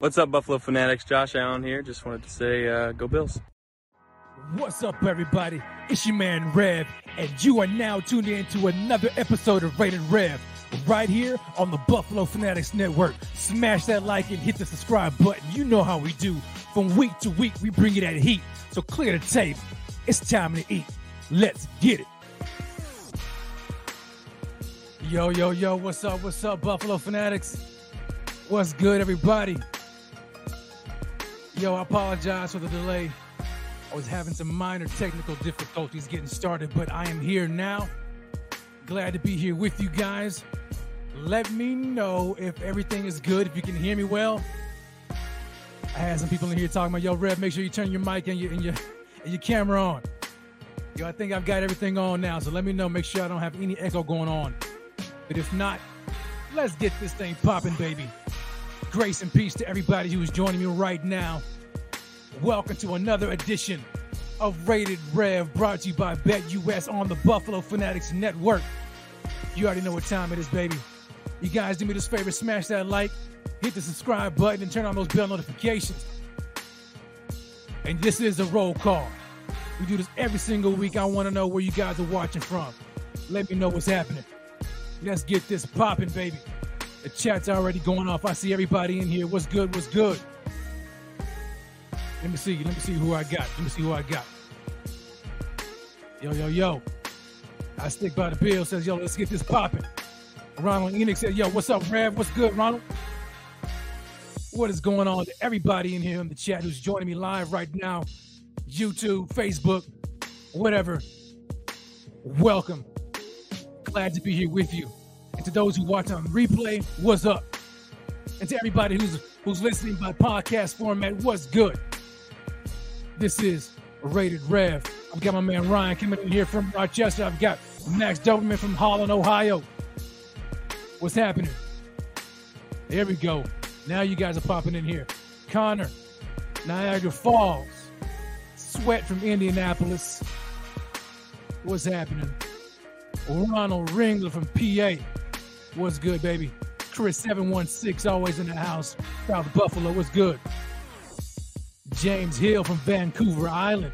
What's up, Buffalo Fanatics? Josh Allen here. Just wanted to say, uh, go Bills. What's up, everybody? It's your man Rev, and you are now tuned in to another episode of Rated Rev, right here on the Buffalo Fanatics Network. Smash that like and hit the subscribe button. You know how we do. From week to week, we bring you that heat. So clear the tape. It's time to eat. Let's get it. Yo, yo, yo, what's up? What's up, Buffalo Fanatics? What's good, everybody? Yo, I apologize for the delay. I was having some minor technical difficulties getting started, but I am here now. Glad to be here with you guys. Let me know if everything is good, if you can hear me well. I had some people in here talking about, yo, Rev, make sure you turn your mic and your, and your, and your camera on. Yo, I think I've got everything on now, so let me know. Make sure I don't have any echo going on. But if not, let's get this thing popping, baby. Grace and peace to everybody who is joining me right now. Welcome to another edition of Rated Rev, brought to you by BetUS on the Buffalo Fanatics Network. You already know what time it is, baby. You guys do me this favor, smash that like, hit the subscribe button, and turn on those bell notifications. And this is a roll call. We do this every single week. I want to know where you guys are watching from. Let me know what's happening. Let's get this popping, baby. The chat's already going off. I see everybody in here. What's good? What's good? Let me see. Let me see who I got. Let me see who I got. Yo, yo, yo. I stick by the bill. Says, yo, let's get this popping. Ronald Enoch said, yo, what's up, Rev? What's good, Ronald? What is going on to everybody in here in the chat who's joining me live right now? YouTube, Facebook, whatever. Welcome. Glad to be here with you. And to those who watch on replay, what's up? And to everybody who's who's listening by podcast format, what's good? This is Rated Rev. I've got my man Ryan coming in here from Rochester. I've got Max Doberman from Holland, Ohio. What's happening? There we go. Now you guys are popping in here. Connor, Niagara Falls, Sweat from Indianapolis. What's happening? Ronald Ringler from PA. What's good, baby? Chris 716, always in the house. Proud Buffalo. What's good? James Hill from Vancouver Island.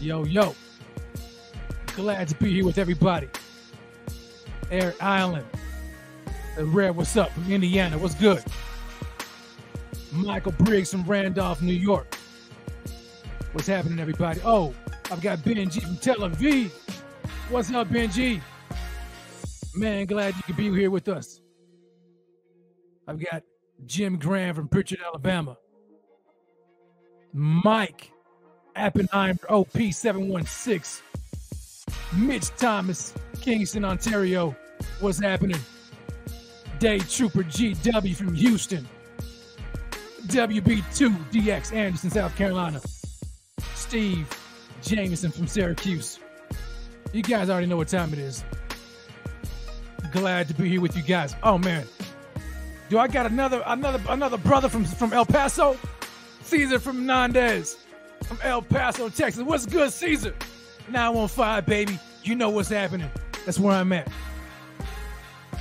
Yo, yo. Glad to be here with everybody. Eric Island. And Rare, what's up from Indiana? What's good? Michael Briggs from Randolph, New York. What's happening, everybody? Oh, I've got Benji from Tel Aviv. What's up, Benji? Man, glad you could be here with us. I've got Jim Graham from Prichard, Alabama. Mike Appenheimer, OP716. Mitch Thomas, Kingston, Ontario. What's happening? Day Trooper GW from Houston. WB2DX Anderson, South Carolina. Steve Jameson from Syracuse. You guys already know what time it is. Glad to be here with you guys. Oh man. Do I got another another another brother from from El Paso? Caesar from Nandez. From El Paso, Texas. What's good, Caesar? 915, baby. You know what's happening. That's where I'm at.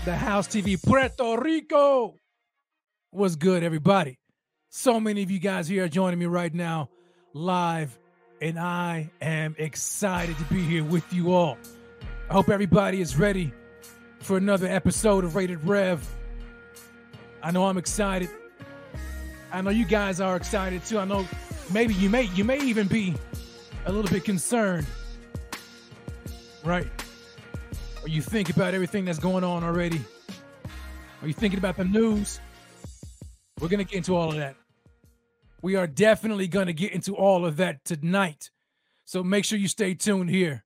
The House TV, Puerto Rico. What's good, everybody? So many of you guys here are joining me right now live, and I am excited to be here with you all. I hope everybody is ready for another episode of Rated Rev. I know I'm excited. I know you guys are excited too. I know maybe you may you may even be a little bit concerned. Right? Or you think about everything that's going on already. Are you thinking about the news? We're going to get into all of that. We are definitely going to get into all of that tonight. So make sure you stay tuned here.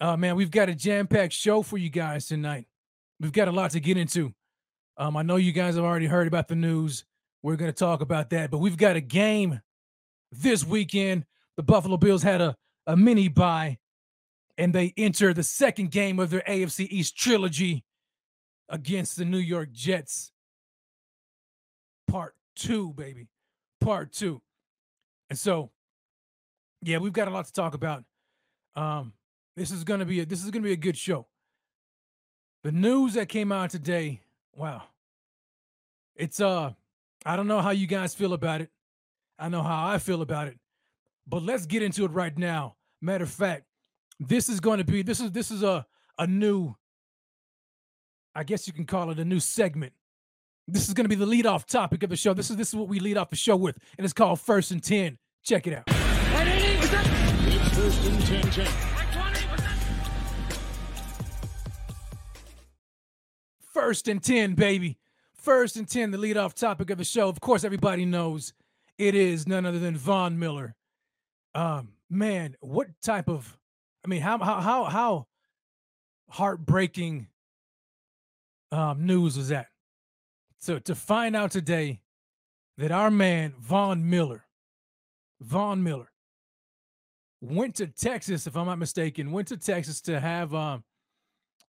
Uh, man, we've got a jam packed show for you guys tonight. We've got a lot to get into. Um, I know you guys have already heard about the news. We're going to talk about that. But we've got a game this weekend. The Buffalo Bills had a, a mini bye, and they enter the second game of their AFC East trilogy against the New York Jets. Part two, baby. Part two. And so, yeah, we've got a lot to talk about. Um, this is gonna be a this is gonna be a good show. The news that came out today, wow. It's uh I don't know how you guys feel about it. I know how I feel about it. But let's get into it right now. Matter of fact, this is going to be this is this is a a new I guess you can call it a new segment. This is going to be the lead off topic of the show. This is this is what we lead off the show with, and it's called First and Ten. Check it out. First and 10 10. First and 10, baby. First and 10, the lead off topic of the show. Of course, everybody knows it is none other than Von Miller. Um, man, what type of I mean, how how how how heartbreaking um news was that? So to find out today that our man Von Miller, Von Miller, went to Texas, if I'm not mistaken, went to Texas to have um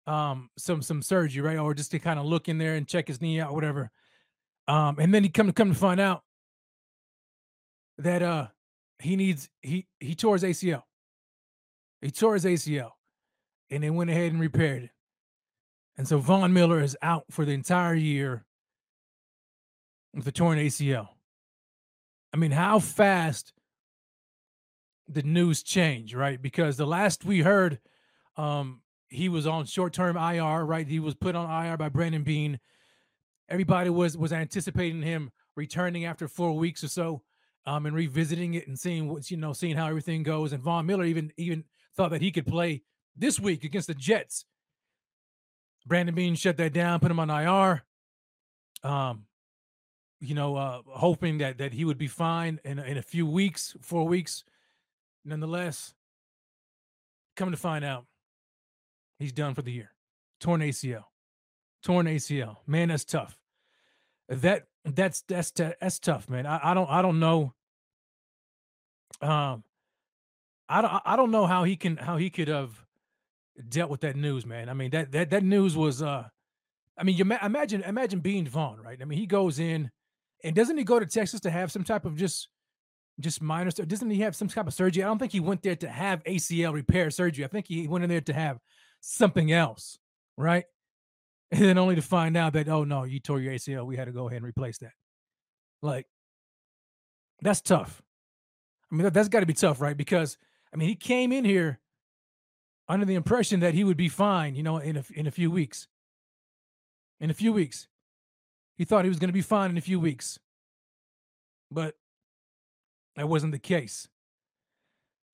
um some some surgery, right? Or just to kind of look in there and check his knee out, whatever. Um, and then he come to come to find out that uh he needs he he tore his ACL. He tore his ACL, and they went ahead and repaired it. And so Von Miller is out for the entire year with a torn ACL. I mean, how fast the news change, right? Because the last we heard, um, he was on short-term IR, right? He was put on IR by Brandon Beane. Everybody was was anticipating him returning after four weeks or so, um, and revisiting it and seeing what's you know seeing how everything goes. And Von Miller even even thought that he could play this week against the Jets. Brandon Beane shut that down, put him on IR. Um, you know, uh, hoping that that he would be fine in in a few weeks, four weeks. Nonetheless, come to find out, he's done for the year. Torn ACL, torn ACL. Man, that's tough. That that's that's that's tough, man. I, I don't I don't know. Um, I don't I don't know how he can how he could have dealt with that news, man. I mean that that that news was uh, I mean you ma- imagine imagine being Von, right? I mean he goes in, and doesn't he go to Texas to have some type of just just minor? Doesn't he have some type of surgery? I don't think he went there to have ACL repair surgery. I think he went in there to have something else, right? And then only to find out that oh no, you tore your ACL. We had to go ahead and replace that. Like that's tough. I mean that, that's got to be tough, right? Because I mean he came in here under the impression that he would be fine, you know, in a in a few weeks. In a few weeks, he thought he was going to be fine in a few weeks, but that wasn't the case.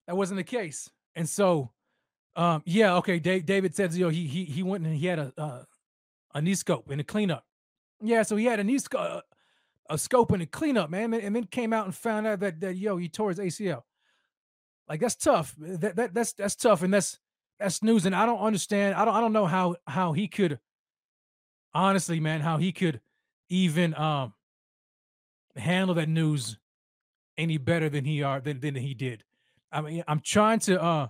That wasn't the case, and so, um, yeah, okay. Dave, David says, you know, he he he went and he had a uh, a knee scope and a cleanup. Yeah, so he had a knee scope, a scope and a cleanup, man, and then came out and found out that that yo, he tore his ACL. Like that's tough. That that that's that's tough, and that's that's news. And I don't understand. I don't I don't know how how he could honestly, man, how he could even um handle that news any better than he are than, than he did. I mean, I'm trying to uh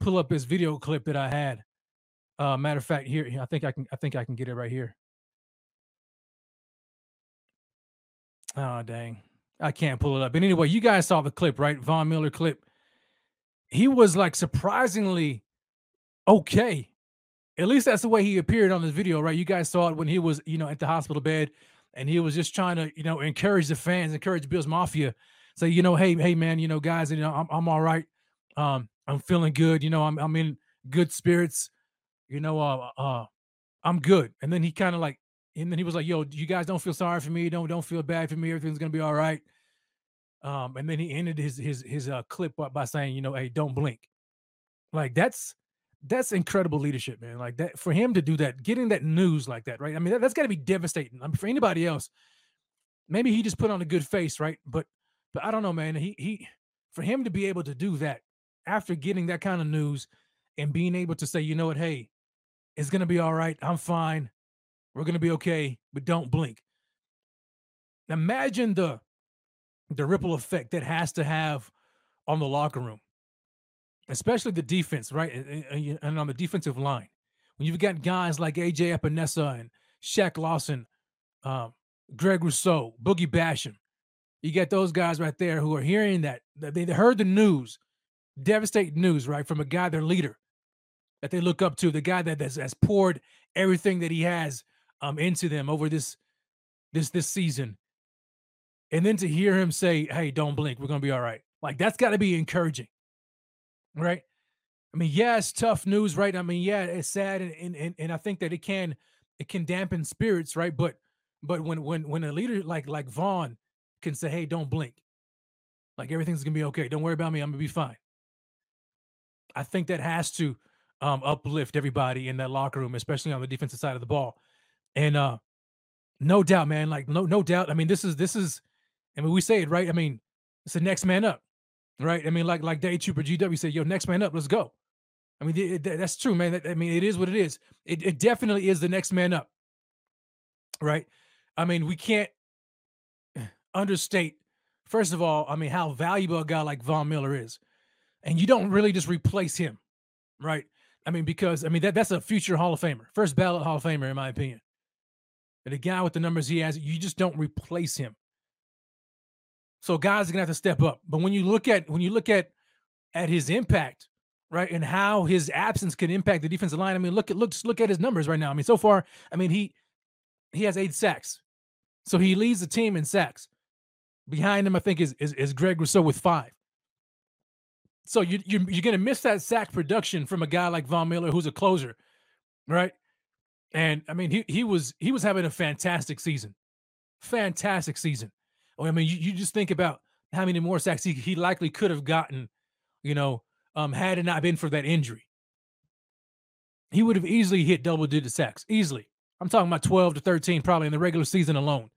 pull up this video clip that I had. Uh matter of fact, here I think I can I think I can get it right here. Oh dang. I can't pull it up. But anyway, you guys saw the clip, right? Von Miller clip. He was like surprisingly okay. At least that's the way he appeared on this video, right? You guys saw it when he was, you know, at the hospital bed and he was just trying to, you know, encourage the fans, encourage Bills Mafia. Say, you know, hey, hey, man, you know, guys, you know, I'm, I'm all right. Um, I'm feeling good. You know, I'm, I'm in good spirits. You know, uh, uh, I'm good. And then he kind of like, and then he was like, yo, you guys don't feel sorry for me. Don't, don't feel bad for me. Everything's to be all right. Um, and then he ended his, his, his, uh, clip by saying, you know, hey, don't blink. Like that's, that's incredible leadership, man. Like that for him to do that, getting that news like that, right? I mean, that, has got to be devastating. I mean, for anybody else, maybe he just put on a good face, right? But, but I don't know, man. He he, for him to be able to do that after getting that kind of news and being able to say, you know what, hey, it's gonna be all right. I'm fine. We're gonna be okay, but don't blink. imagine the the ripple effect that has to have on the locker room, especially the defense, right? And, on the defensive line. When you've got guys like AJ Epenesa and Shaq Lawson, um, Greg Rousseau, Boogie Basham, you get those guys right there who are hearing that they heard the news, devastating news, right, from a guy, their leader, that they look up to, the guy that has, poured everything that he has um, into them over this this this season, and then to hear him say, "Hey, don't blink, we're gonna be all right." Like that's got to be encouraging, right? I mean, yeah, it's tough news, right? I mean, yeah, it's sad, and and and I think that it can it can dampen spirits, right? But but when when when a leader like like Von can say, "Hey, don't blink," like everything's gonna be okay. Don't worry about me. I'm gonna be fine. I think that has to um, uplift everybody in that locker room, especially on the defensive side of the ball. And uh, no doubt, man, like no no doubt. I mean, this is this is. I mean, we say it right. I mean, it's the next man up, right? I mean, like like Day Trooper GW said, "Yo, next man up, let's go." I mean, it, it, that's true, man. I mean, it is what it is. It, it definitely is the next man up, right? I mean, we can't understate, first of all, I mean, how valuable a guy like Von Miller is. And you don't really just replace him, right? I mean, because, I mean, that, that's a future Hall of Famer, first ballot Hall of Famer, in my opinion. And a guy with the numbers he has, you just don't replace him. So guys are gonna have to step up. But when you look at when you look at at his impact, right, and how his absence can impact the defensive line. I mean, look at look just look at his numbers right now. I mean, so far, I mean, he he has eight sacks. So he leads the team in sacks. Behind him, I think, is is, is Greg Rousseau with five. So you, you you're gonna miss that sack production from a guy like Von Miller, who's a closer, right? And I mean, he he was he was having a fantastic season, fantastic season. Oh, I mean, you, you just think about how many more sacks he, he likely could have gotten, you know, um, had it not been for that injury. He would have easily hit double digit sacks, easily. I'm talking about 12 to 13, probably in the regular season alone.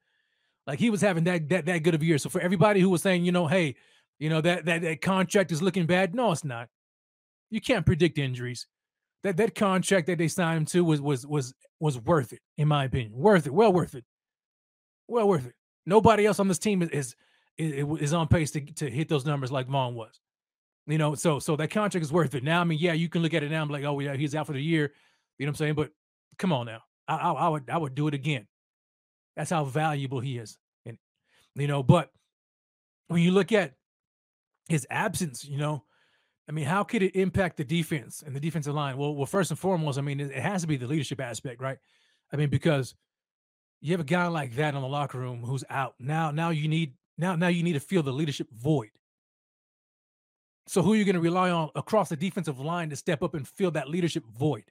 Like he was having that that that good of a year. So for everybody who was saying, you know, hey, you know that that that contract is looking bad, no, it's not. You can't predict injuries. That that contract that they signed him to was was was was worth it, in my opinion. Worth it, well worth it, well worth it. Nobody else on this team is is, on pace to to hit those numbers like Von was. You know, so so that contract is worth it. Now, I mean, yeah, you can look at it now and be like, oh yeah, he's out for the year. You know what I'm saying? But come on now. I, I, I would I would do it again. That's how valuable he is. And you know, but when you look at his absence, you know, I mean, how could it impact the defense and the defensive line? Well, well, first and foremost, I mean, it, it has to be the leadership aspect, right? I mean, because you have a guy like that in the locker room who's out now. Now you need now now you need to fill the leadership void. So who are you going to rely on across the defensive line to step up and fill that leadership void?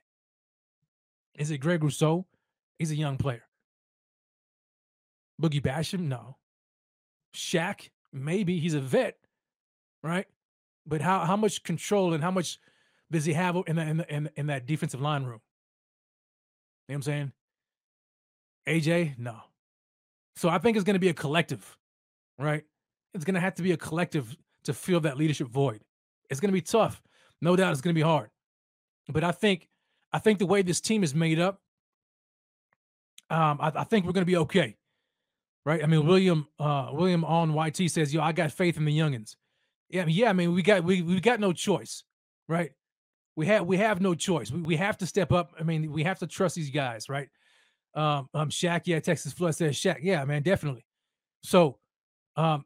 Is it Greg Rousseau? He's a young player. Boogie Basham? No. Shaq? Maybe he's a vet, right? But how how much control and how much does he have in the, in, the, in, in that defensive line room? You know what I'm saying? AJ? No. So I think it's going to be a collective, right? It's going to have to be a collective to fill that leadership void. It's going to be tough. No doubt it's going to be hard. But I think I think the way this team is made up, um, I, I think we're going to be okay. Right? I mean, William uh, William on YT says, "Yo, I got faith in the youngins." Yeah, yeah. I mean, we got we we got no choice, right? We have we have no choice. We we have to step up. I mean, we have to trust these guys, right? Um, um, Shaq, yeah, Texas Flood says Shaq, yeah, man, definitely. So, um,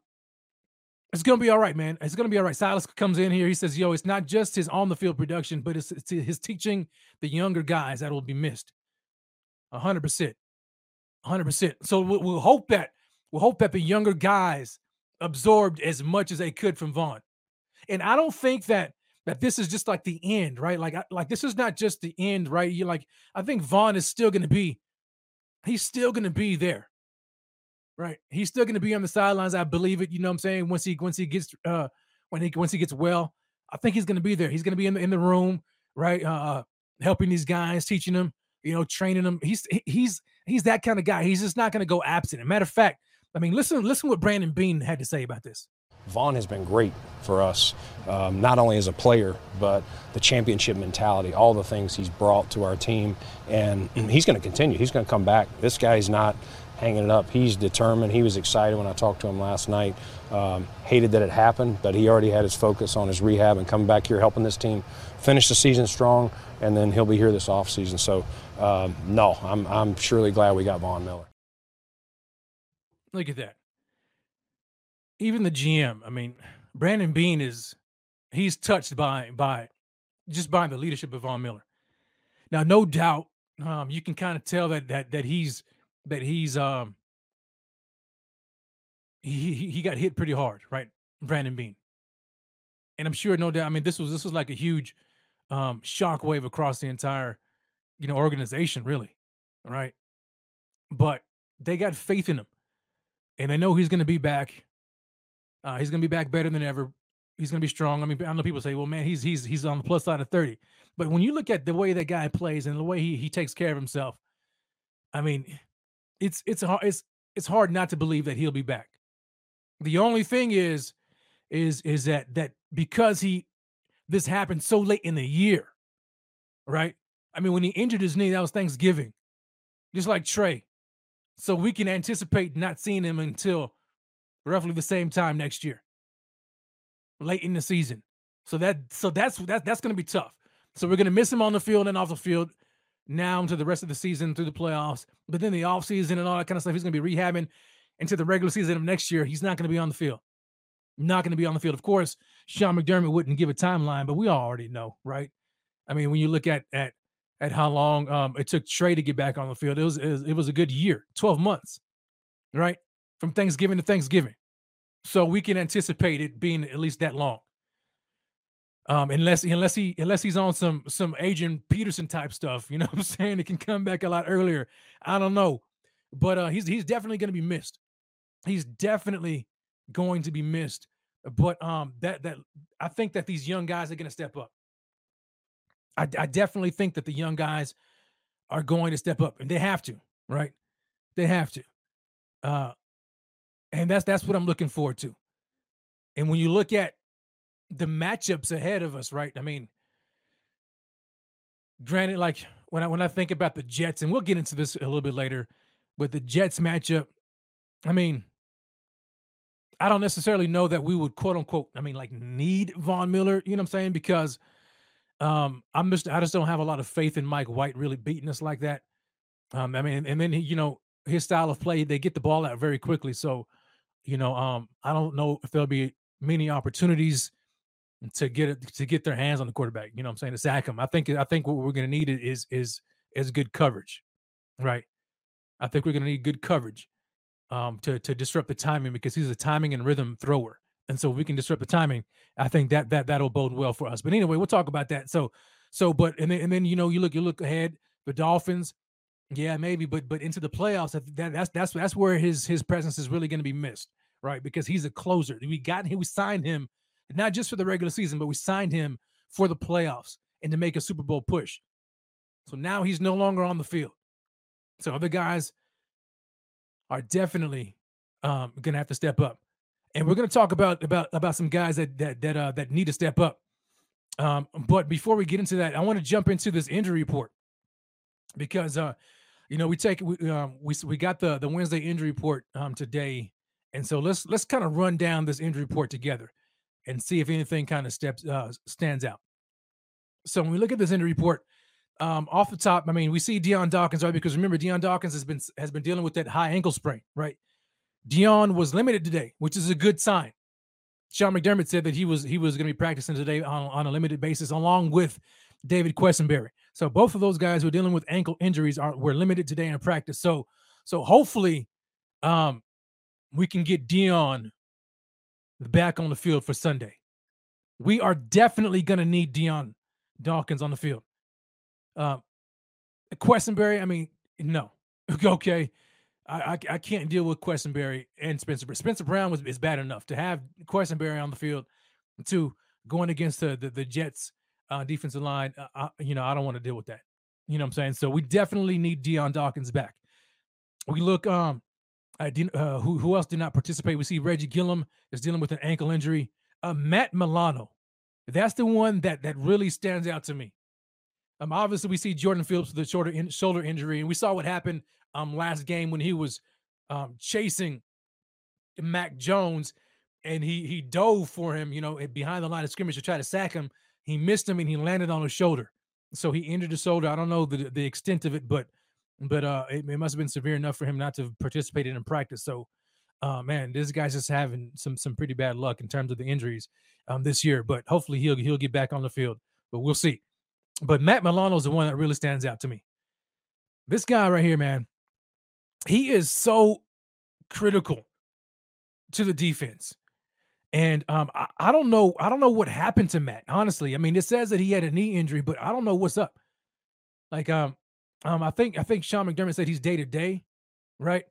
it's gonna be all right, man. It's gonna be all right. Silas comes in here. He says, "Yo, it's not just his on the field production, but it's, it's his teaching the younger guys that will be missed." hundred percent, hundred percent. So we'll, we'll hope that we'll hope that the younger guys absorbed as much as they could from Von. And I don't think that that this is just like the end, right? Like like this is not just the end, right? You like I think Von is still gonna be, he's still gonna be there. Right. He's still going to be on the sidelines. I believe it. You know what I'm saying? Once he once he gets uh when he once he gets well, I think he's going to be there. He's going to be in the in the room, right? Uh, helping these guys, teaching them, you know, training them. He's he's he's that kind of guy. He's just not going to go absent. matter of fact, I mean, listen listen what Brandon Beane had to say about this. Von has been great for us, um, not only as a player, but the championship mentality, all the things he's brought to our team. And he's going to continue. He's going to come back. This guy's not hanging it up. He's determined. He was excited when I talked to him last night. Um, hated that it happened, but he already had his focus on his rehab and coming back here helping this team finish the season strong, and then he'll be here this offseason. So, um, no, I'm, I'm surely glad we got Von Miller. Look at that. Even the GM, I mean, Brandon Beane is he's touched by by just by the leadership of Von Miller. Now, no doubt, um, you can kind of tell that that that he's that he's um he he got hit pretty hard, right? Brandon Beane. And I'm sure no doubt, I mean, this was this was like a huge um shockwave across the entire, you know, organization, really. Right. But they got faith in him. And they know he's gonna be back. Uh, he's gonna be back better than ever. He's gonna be strong. I mean, I know people say, well, man, he's he's he's on the plus side of 30. But when you look at the way that guy plays and the way he he takes care of himself, I mean, it's it's hard it's it's hard not to believe that he'll be back. The only thing is is is that that because he this happened so late in the year, right? I mean, when he injured his knee, that was Thanksgiving, just like Tre. So we can anticipate not seeing him until roughly the same time next year, late in the season. So that so that's that, that's going to be tough. So we're going to miss him on the field and off the field now into the rest of the season through the playoffs. But then the offseason and all that kind of stuff, he's going to be rehabbing into the regular season of next year. He's not going to be on the field. Not going to be on the field. Of course, Sean McDermott wouldn't give a timeline, but we already know, right? I mean, when you look at at at how long um, it took Tre to get back on the field, it was, it was it was a good year, twelve months, right, from Thanksgiving to Thanksgiving. So we can anticipate it being at least that long. Um, unless unless he unless he's on some some Adrian Peterson type stuff, you know what I'm saying? It can come back a lot earlier. I don't know. But uh he's he's definitely gonna be missed. He's definitely going to be missed. But um that that I think that these young guys are gonna step up. I, I definitely think that the young guys are going to step up and they have to, right? They have to. Uh and that's that's what I'm looking forward to. And when you look at the matchups ahead of us, right? I mean, granted, like when I when I think about the Jets, and we'll get into this a little bit later, but the Jets matchup, I mean, I don't necessarily know that we would quote unquote, I mean, like need Von Miller, you know what I'm saying? Because um, I'm just I just don't have a lot of faith in Mike White really beating us like that. Um, I mean, and then he, you know, his style of play, they get the ball out very quickly. So, you know, um, I don't know if there'll be many opportunities to get it to get their hands on the quarterback. You know what I'm saying? To sack him. I think I think what we're gonna need is is is good coverage. Right. I think we're gonna need good coverage um to to disrupt the timing because he's a timing and rhythm thrower. And so we can disrupt the timing. I think that that that'll bode well for us. But anyway, we'll talk about that. So so but and then and then you know you look you look ahead, the Dolphins, yeah, maybe, but but into the playoffs, that, that's that's that's where his his presence is really going to be missed, right? Because he's a closer. We got him, we signed him not just for the regular season, but we signed him for the playoffs and to make a Super Bowl push. So now he's no longer on the field. So other guys are definitely um, to have to step up, and we're going to talk about about about some guys that that that uh, that need to step up. Um, but before we get into that, I want to jump into this injury report because uh, you know we take we um, we we got the the Wednesday injury report um, today, and so let's let's kind of run down this injury report together and see if anything kind of steps uh, stands out. So when we look at this injury report, um, off the top, I mean, we see Dion Dawkins, right? Because remember, Dion Dawkins has been has been dealing with that high ankle sprain, right? Dion was limited today, which is a good sign. Sean McDermott said that he was he was going to be practicing today on, on a limited basis, along with David Quessenberry. So both of those guys who are dealing with ankle injuries are were limited today in practice. So so hopefully, um, we can get Dion back on the field for Sunday. We are definitely going to need Dion Dawkins on the field. Uh, Quessenberry, I mean, no. okay. I, I, I can't deal with Quessenberry and Spencer. Spencer Brown was is bad enough to have Quessenberry on the field. To going against the the, the Jets uh, defensive line, uh, I, you know, I don't want to deal with that. You know what I'm saying? So we definitely need Dion Dawkins back. We look um uh, who who else did not participate? We see Reggie Gilliam is dealing with an ankle injury. Uh, Matt Milano, that's the one that that really stands out to me. Um, obviously we see Jordan Phillips with a shoulder in, shoulder injury, and we saw what happened um last game when he was um, chasing Mac Jones, and he he dove for him, you know, behind the line of scrimmage to try to sack him. He missed him and he landed on his shoulder. So he injured his shoulder. I don't know the the extent of it, but but uh, it, it must have been severe enough for him not to participate in practice. So, uh, man, this guy's just having some some pretty bad luck in terms of the injuries um, this year. But hopefully he'll he'll get back on the field. But we'll see. But Matt Milano is the one that really stands out to me. This guy right here, man, he is so critical to the defense. And um, I, I, don't know, I don't know what happened to Matt. Honestly, I mean, it says that he had a knee injury, but I don't know what's up. Like, um, um, I think I think Sean McDermott said he's day to day, right?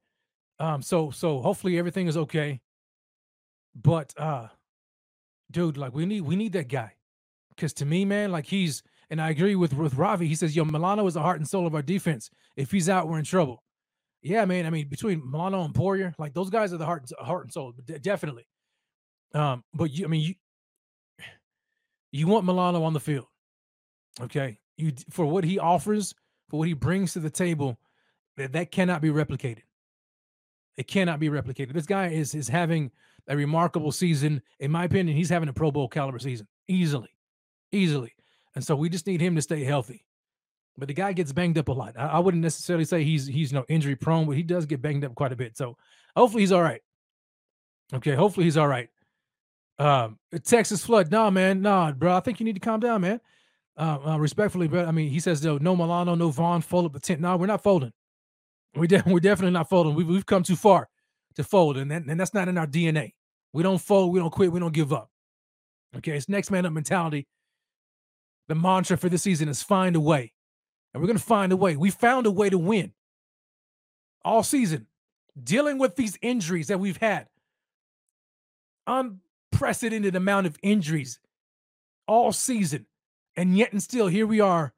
Um, so so hopefully everything is okay. But uh, dude, like we need we need that guy, because to me, man, like he's and I agree with with Ravi. He says, "Yo, Milano is the heart and soul of our defense. If he's out, we're in trouble." Yeah, man. I mean, between Milano and Poyer, like those guys are the heart heart and soul, definitely. Um, but you, I mean, you you want Milano on the field, okay? You for what he offers, for what he brings to the table, that that cannot be replicated. It cannot be replicated. This guy is is having a remarkable season. In my opinion, he's having a Pro Bowl caliber season easily, easily. And so we just need him to stay healthy. But the guy gets banged up a lot. I, I wouldn't necessarily say he's he's you know injury prone, but he does get banged up quite a bit. So hopefully he's all right. Okay, hopefully he's all right. Um, Texas flood. Nah, man, nah, bro. I think you need to calm down, man. Uh, uh, respectfully, but I mean, he says though, no Milano, no Von, fold up the tent. Nah, we're not folding. We de- we're definitely not folding. We've we've come too far to fold, and that, and that's not in our DNA. We don't fold. We don't quit. We don't give up. Okay, it's next man up mentality. The mantra for this season is find a way, and we're gonna find a way. We found a way to win all season, dealing with these injuries that we've had. Unprecedented amount of injuries all season and yet and still, here we are,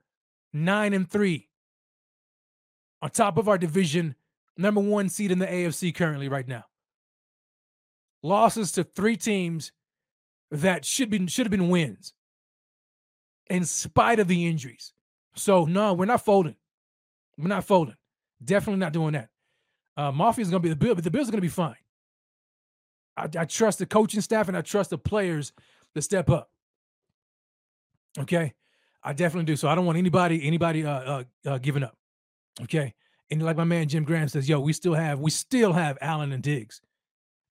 nine and three, on top of our division, number one seed in the AFC currently right now. Losses to three teams that should be should have been wins, in spite of the injuries. So no, we're not folding. We're not folding. Definitely not doing that. Uh, Mafia is going to be the bill, but the Bills are going to be fine. I, I trust the coaching staff and I trust the players to step up. Okay, I definitely do. So I don't want anybody anybody uh, uh, uh giving up. Okay, and like my man Jim Graham says, yo, we still have we still have Allen and Diggs.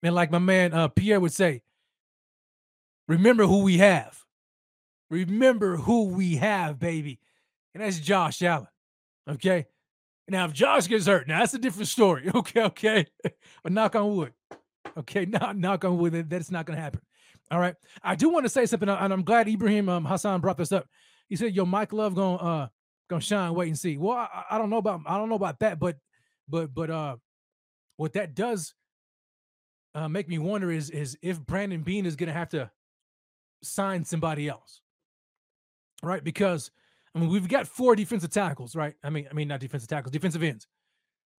And like my man uh, Pierre would say, remember who we have. Remember who we have, baby, and that's Josh Allen. Okay. Now, if Josh gets hurt, now that's a different story. Okay, okay. but knock on wood. Okay, knock, knock on wood. That's not going to happen. All right. I do want to say something, and I'm glad Ibrahim um, Hassan brought this up. He said, "Yo, Mike Love gonna uh gonna shine. Wait and see." Well, I, I don't know about I don't know about that, but but but uh, what that does uh, make me wonder is is if Brandon Beane is gonna have to sign somebody else, right? Because I mean we've got four defensive tackles, right? I mean I mean not defensive tackles, defensive ends.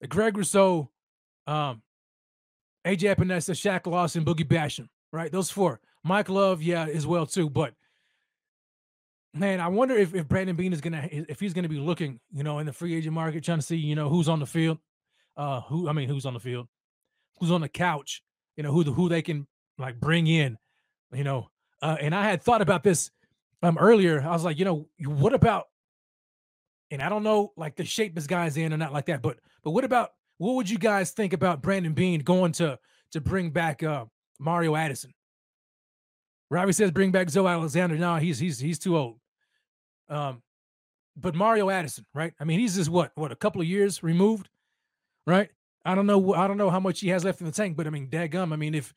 Greg Rousseau, um, AJ Epenesa, Shaq Lawson, Boogie Basham, right? Those four. Mike Love, yeah, as well too. But man, I wonder if, if Brandon Beane is gonna if he's gonna be looking, you know, in the free agent market, trying to see, you know, who's on the field, uh, who I mean, who's on the field, who's on the couch, you know, who the who they can like bring in, you know. Uh, and I had thought about this um earlier. I was like, you know, what about? And I don't know, like the shape this guy's in or not like that, but but what about what would you guys think about Brandon Beane going to to bring back uh Mario Addison? Robbie says bring back Zoe Alexander. No, he's he's he's too old. Um, but Mario Addison, right? I mean, he's just what what a couple of years removed, right? I don't know. I don't know how much he has left in the tank, but I mean, dadgum. I mean, if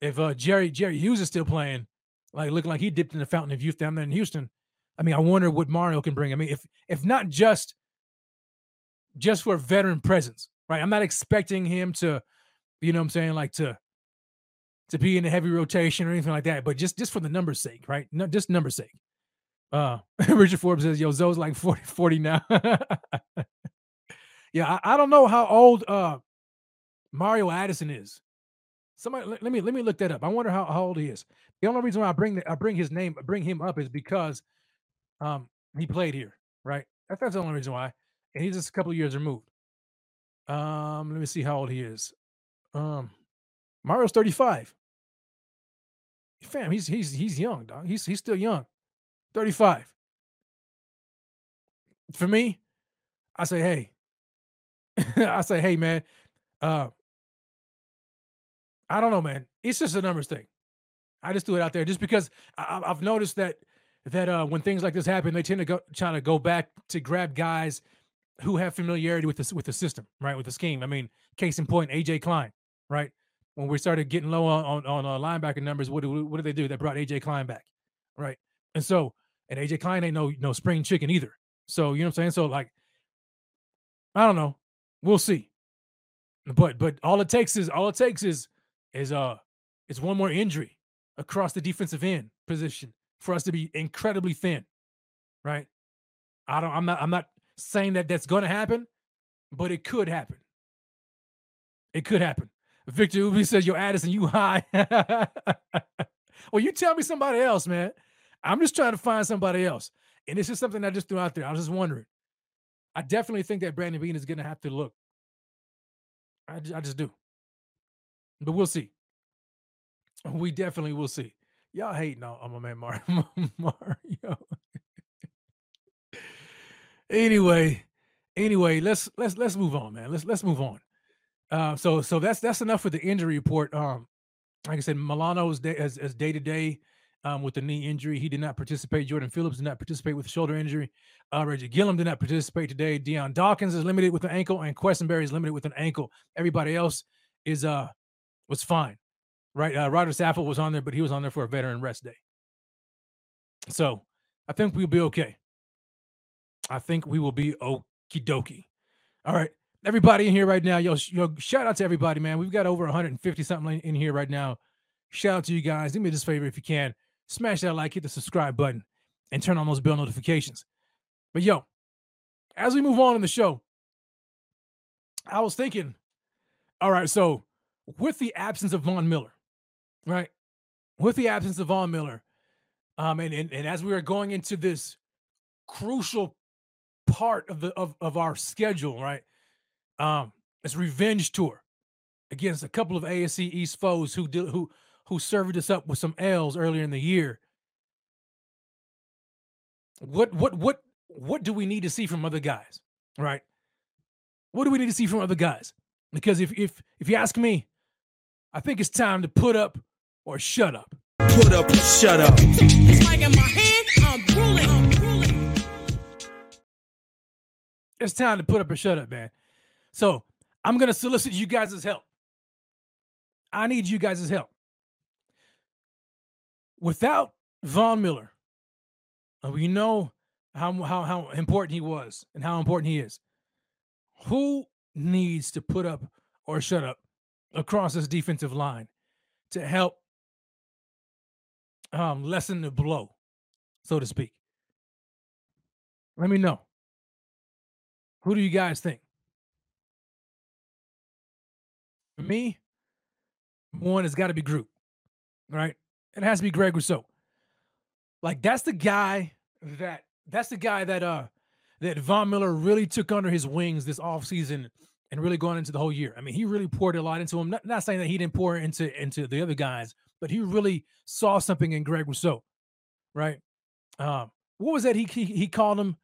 if uh, Jerry Jerry Hughes is still playing, like looking like he dipped in the fountain of youth down there in Houston, I mean, I wonder what Mario can bring. I mean, if if not just just for veteran presence, right? I'm not expecting him to, you know, what I'm saying like to to be in a heavy rotation or anything like that, but just just for the numbers' sake, right? No, just numbers' sake. Uh, Richard Forbes says, "Yo, Zoe's like 40, 40 now." yeah, I, I, don't know how old uh Mario Addison is. Somebody, let, let, me let me look that up. I wonder how, how old he is. The only reason why I bring the, I bring his name, bring him up, is because um he played here, right? That's, that's the only reason why, and he's just a couple years removed. Um, let me see how old he is. Um, Mario's 35. Fam, he's he's he's young, dog. He's he's still young. 35. For me, I say, hey, I say, hey, man, uh, I don't know, man. It's just a numbers thing. I just threw it out there just because I, have noticed that that uh, when things like this happen, they tend to go trying to go back to grab guys who have familiarity with the with the system, right, with the scheme. I mean, case in point, AJ Klein, right? When we started getting low on on, on uh, linebacker numbers, what what did they do? They brought AJ Klein back, right? And so, and AJ Klein ain't no no spring chicken either. So you know what I'm saying? So like, I don't know. We'll see. But but all it takes is all it takes is is uh is one more injury across the defensive end position for us to be incredibly thin, right? I don't. I'm not. I'm not saying that that's going to happen, but it could happen. It could happen. Victor Ubi says, "Yo, Addison, you high." well, you tell me somebody else, man. I'm just trying to find somebody else, and this is something I just threw out there. I was just wondering. I definitely think that Brandon Beane is going to have to look. I I just do, but we'll see. We definitely will see. Y'all hating on my man Mar- Mario. anyway, anyway, let's let's let's move on, man. Let's let's move on. Uh, so so that's that's enough for the injury report. Um, like I said, Milano is day, as as day to day um, with the knee injury. He did not participate. Jordan Phillips did not participate with shoulder injury. Uh, Reggie Gilliam did not participate today. Dion Dawkins is limited with an ankle, and Quessenberry is limited with an ankle. Everybody else is uh was fine right? Uh, Roger Saffold was on there, but he was on there for a veteran rest day. So I think we'll be okay. I think we will be okie dokie. All right. Everybody in here right now, yo, yo, shout out to everybody, man. We've got over 150 something in here right now. Shout out to you guys. Do me this favor if you can. Smash that like, hit the subscribe button, and turn on those bell notifications. But yo, as we move on in the show, I was thinking, all right, so with the absence of Von Miller, right? With the absence of Von Miller, um, and, and and as we are going into this crucial part of the of, of our schedule, right? Um, it's revenge tour against a couple of AFC East foes who did who who served us up with some L's earlier in the year. What what what what do we need to see from other guys, right? What do we need to see from other guys? Because if if if you ask me, I think it's time to put up or shut up. Put up or shut up. It's like in my hand, I'm drooling, I'm drooling. It's time to put up or shut up, man. So I'm gonna solicit you guys' help. I need you guys' help. Without Von Miller, uh, we know how, how how important he was and how important he is. Who needs to put up or shut up across this defensive line to help um, lessen the blow, so to speak. Let me know. Who do you guys think? For me, one has got to be Groot, right? It has to be Greg Rousseau. Like that's the guy that that's the guy that uh that Von Miller really took under his wings this offseason and really going into the whole year. I mean, he really poured a lot into him. Not, not saying that he didn't pour into into the other guys, but he really saw something in Greg Rousseau, right? Um, what was that he, he he called him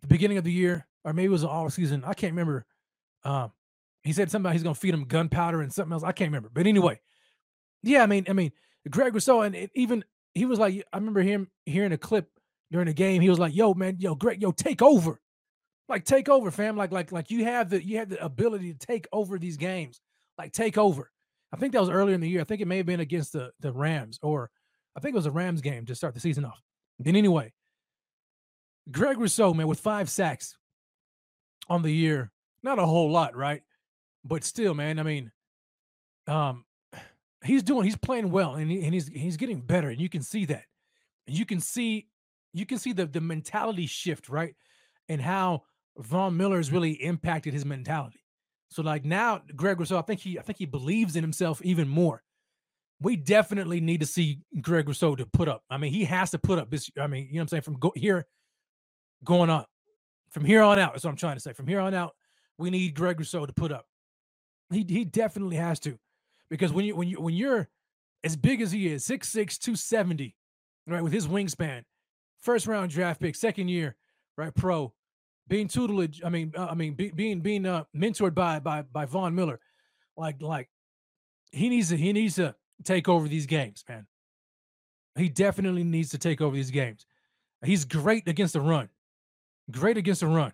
the beginning of the year, or maybe it was all season. I can't remember. Um, he said something about he's gonna feed him gunpowder and something else. I can't remember. But anyway, yeah, I mean, I mean, Greg Rousseau, and it, even he was like, I remember him hearing a clip during the game. He was like, "Yo, man, yo, Greg, yo, take over." Like take over, fam. Like like like you have the you have the ability to take over these games. Like take over. I think that was earlier in the year. I think it may have been against the the Rams, or I think it was a Rams game to start the season off. Then anyway, Greg Rousseau, man, with five sacks on the year, not a whole lot, right? But still, man, I mean, um, he's doing, he's playing well, and, he, and he's he's getting better, and you can see that. And you can see, you can see the the mentality shift, right? And how Von Miller has really impacted his mentality. So like now, Greg Rousseau, I think he I think he believes in himself even more. We definitely need to see Greg Rousseau to put up. I mean, he has to put up this. I mean, you know what I'm saying? From go, here going on, from here on out, that's what I'm trying to say. From here on out, we need Greg Rousseau to put up. He he definitely has to. Because when you when you when you're as big as he is, 6'6, 270, right, with his wingspan, first round draft pick, second year, right, pro, being tutelage, I mean, uh, I mean, be, being being uh, mentored by by by Von Miller, like like he needs to he needs to take over these games, man. He definitely needs to take over these games. He's great against the run, great against the run.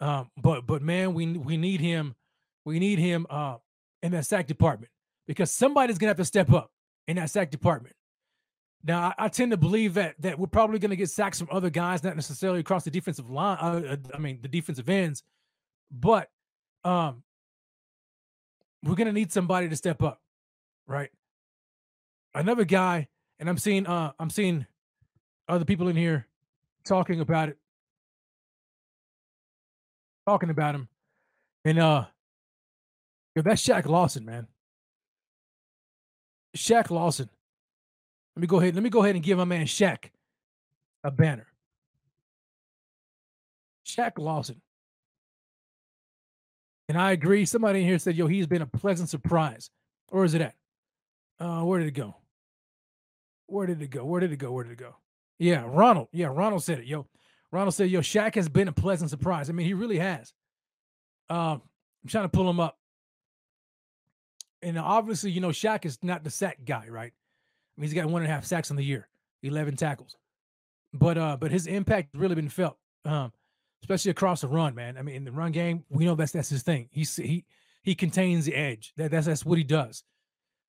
Um, but but man, we we need him, we need him uh in that sack department because somebody's gonna have to step up in that sack department. Now, I, I tend to believe that that we're probably going to get sacks from other guys, not necessarily across the defensive line. Uh, uh I mean, the defensive ends, but um, we're going to need somebody to step up, right? Another guy, and I'm seeing uh, I'm seeing other people in here talking about it, talking about him, and uh, that's Shaq Lawson, man. Shaq Lawson. Let me go ahead. Let me go ahead and give my man Shaq a banner. Shaq Lawson. And I agree. Somebody in here said, yo, he's been a pleasant surprise. Or is it at? Uh, where did it go? Where did it go? Where did it go? Where did it go? Yeah, Ronald. Yeah, Ronald said it. Yo, Ronald said, yo, Shaq has been a pleasant surprise. I mean, he really has. Um, I'm trying to pull him up and obviously, you know, Shaq is not the sack guy, right? I mean, he's got one and a half sacks on the year, 11 tackles. But uh, but his impact has really been felt, um, especially across the run, man. I mean, in the run game, we know that's that's his thing. He's he he contains the edge. That that's that's what he does.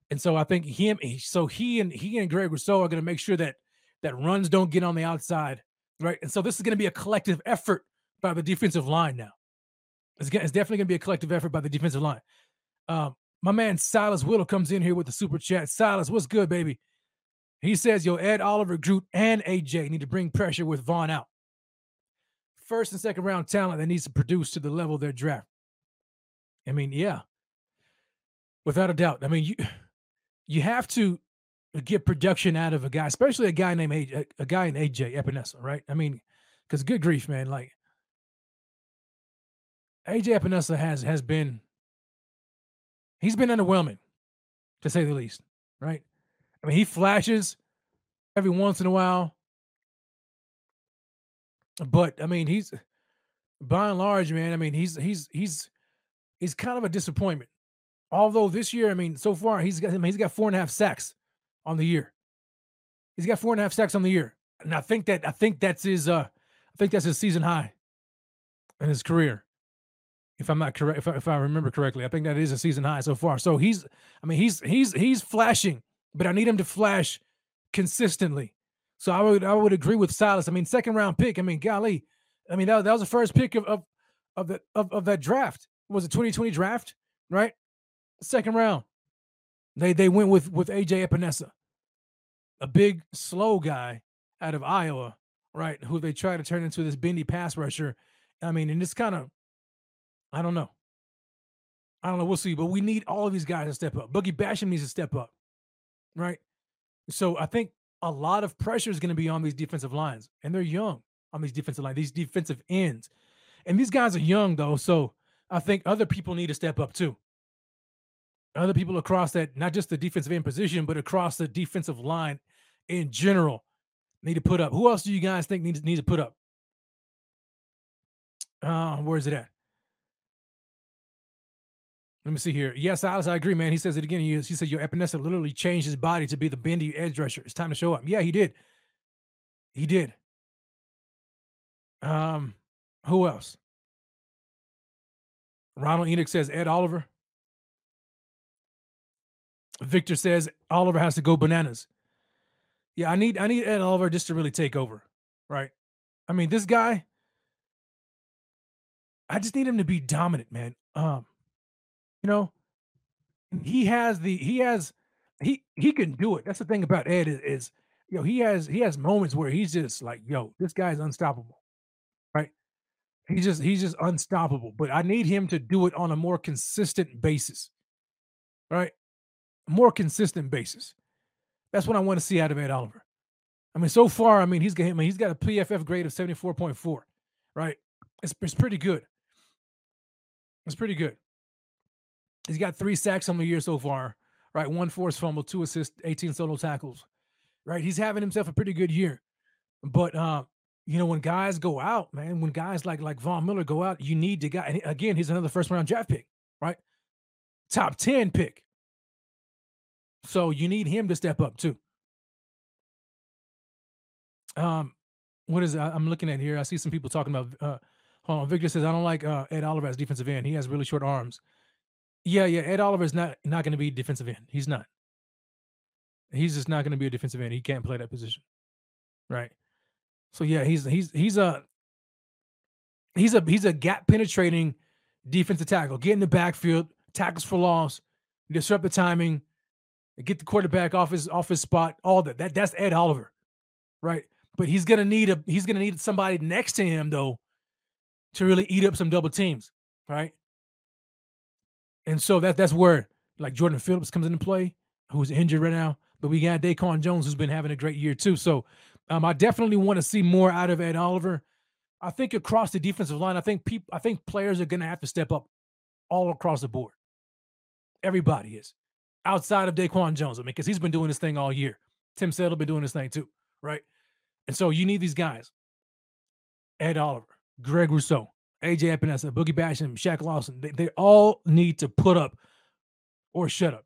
And so I think him, so he and he and Greg Rousseau are going to make sure that that runs don't get on the outside, right? And so this is going to be a collective effort by the defensive line now. It's, it's definitely going to be a collective effort by the defensive line. Um, my man Silas Whittle comes in here with the super chat. Silas, what's good, baby? He says, Yo, Ed Oliver, Groot, and AJ need to bring pressure with Von out. First and second round talent that needs to produce to the level of their draft. I mean, yeah, without a doubt. I mean, you you have to get production out of a guy, especially a guy named AJ, a guy named AJ Epenesa, right? I mean, because good grief, man, like AJ Epenesa has has been he's been underwhelming, to say the least. Right? I mean, he flashes every once in a while, but I mean, he's by and large, man. I mean, he's he's he's he's kind of a disappointment. Although this year, I mean, so far he's got I mean, he's got four and a half sacks on the year. He's got four and a half sacks on the year, and I think that I think that's his uh I think that's his season high in his career if I'm not correct, if I, if I remember correctly, I think that is a season high so far. So he's, I mean, he's he's he's flashing, but I need him to flash consistently. So I would I would agree with Silas. I mean, second round pick. I mean, golly, I mean that, that was the first pick of of of the of, of that draft. was it 2020 draft, right? Second round. They they went with with AJ Epenesa, a big slow guy out of Iowa, right? Who they try to turn into this bendy pass rusher. I mean, and it's kind of I don't know. I don't know. We'll see. But we need all of these guys to step up. Boogie Basham needs to step up. Right. So I think a lot of pressure is going to be on these defensive lines. And they're young on these defensive lines, these defensive ends. And these guys are young, though. So I think other people need to step up too. Other people across that, not just the defensive end position, but across the defensive line in general, need to put up. Who else do you guys think needs, needs to put up? Uh, where is it at? Let me see here. Yes, Alice, I agree, man. He says it again. He, he said your Epenesa literally changed his body to be the bendy edge rusher. It's time to show up. Yeah, he did. He did. Um, who else? Ronald Enoch says Ed Oliver. Victor says Oliver has to go bananas. Yeah, I need I need Ed Oliver just to really take over, right? I mean, this guy, I just need him to be dominant, man. Um, you know, he has the he has he he can do it. That's the thing about Ed is, is you know he has he has moments where he's just like yo this guy's unstoppable, right? He's just he's just unstoppable. But I need him to do it on a more consistent basis, right? More consistent basis. That's what I want to see out of Ed Oliver. I mean, so far, I mean, he's got I mean, he's got a PFF grade of seventy four point four, right? It's it's pretty good. It's pretty good. He's got three sacks on the year so far, right? One forced fumble, two assists, 18 solo tackles, right? He's having himself a pretty good year. But uh, you know, when guys go out, man, when guys like like Von Miller go out, you need to guy. again, he's another first round draft pick, right? Top 10 pick. So you need him to step up too. Um, what is I'm looking at here? I see some people talking about uh hold on. Victor says, I don't like uh Ed Oliver as defensive end. He has really short arms. Yeah, yeah. Ed Oliver is not not going to be defensive end. He's not. He's just not going to be a defensive end. He can't play that position. Right. So yeah, he's he's he's a he's a he's a gap penetrating defensive tackle. Get in the backfield, tackles for loss, disrupt the timing, get the quarterback off his off his spot. All that. That that's Ed Oliver, right? But he's gonna need a he's gonna need somebody next to him though to really eat up some double teams, right? And so that that's where like Jordan Phillips comes into play, who's injured right now. But we got DaQuan Jones, who's been having a great year too. So um, I definitely want to see more out of Ed Oliver. I think across the defensive line, I think people, I think players are going to have to step up all across the board. Everybody is outside of DaQuan Jones. I mean, because he's been doing this thing all year. Tim Settle been doing this thing too, right? And so you need these guys: Ed Oliver, Greg Rousseau, AJ Epenesa, Boogie Basham, Shaq Lawson. They, they all need to put up or shut up.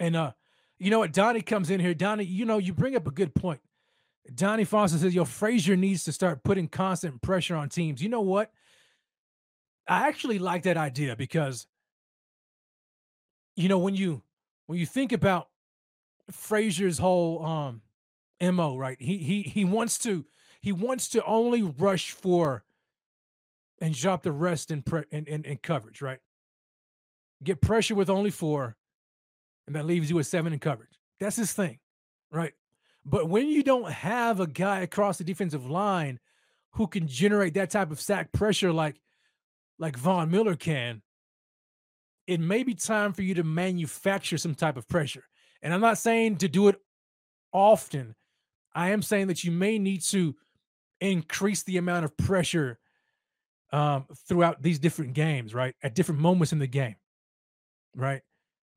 And uh, you know what? Donnie comes in here. Donnie, you know, you bring up a good point. Donnie Foster says, yo, Frazier needs to start putting constant pressure on teams. You know what? I actually like that idea because you know when you when you think about Frazier's whole um mo right he he he wants to he wants to only rush for and drop the rest in pre in, in, in coverage right get pressure with only four and that leaves you with seven in coverage that's his thing right but when you don't have a guy across the defensive line who can generate that type of sack pressure like like Von Miller can, it may be time for you to manufacture some type of pressure. And I'm not saying to do it often. I am saying that you may need to increase the amount of pressure um, throughout these different games, right? At different moments in the game, right?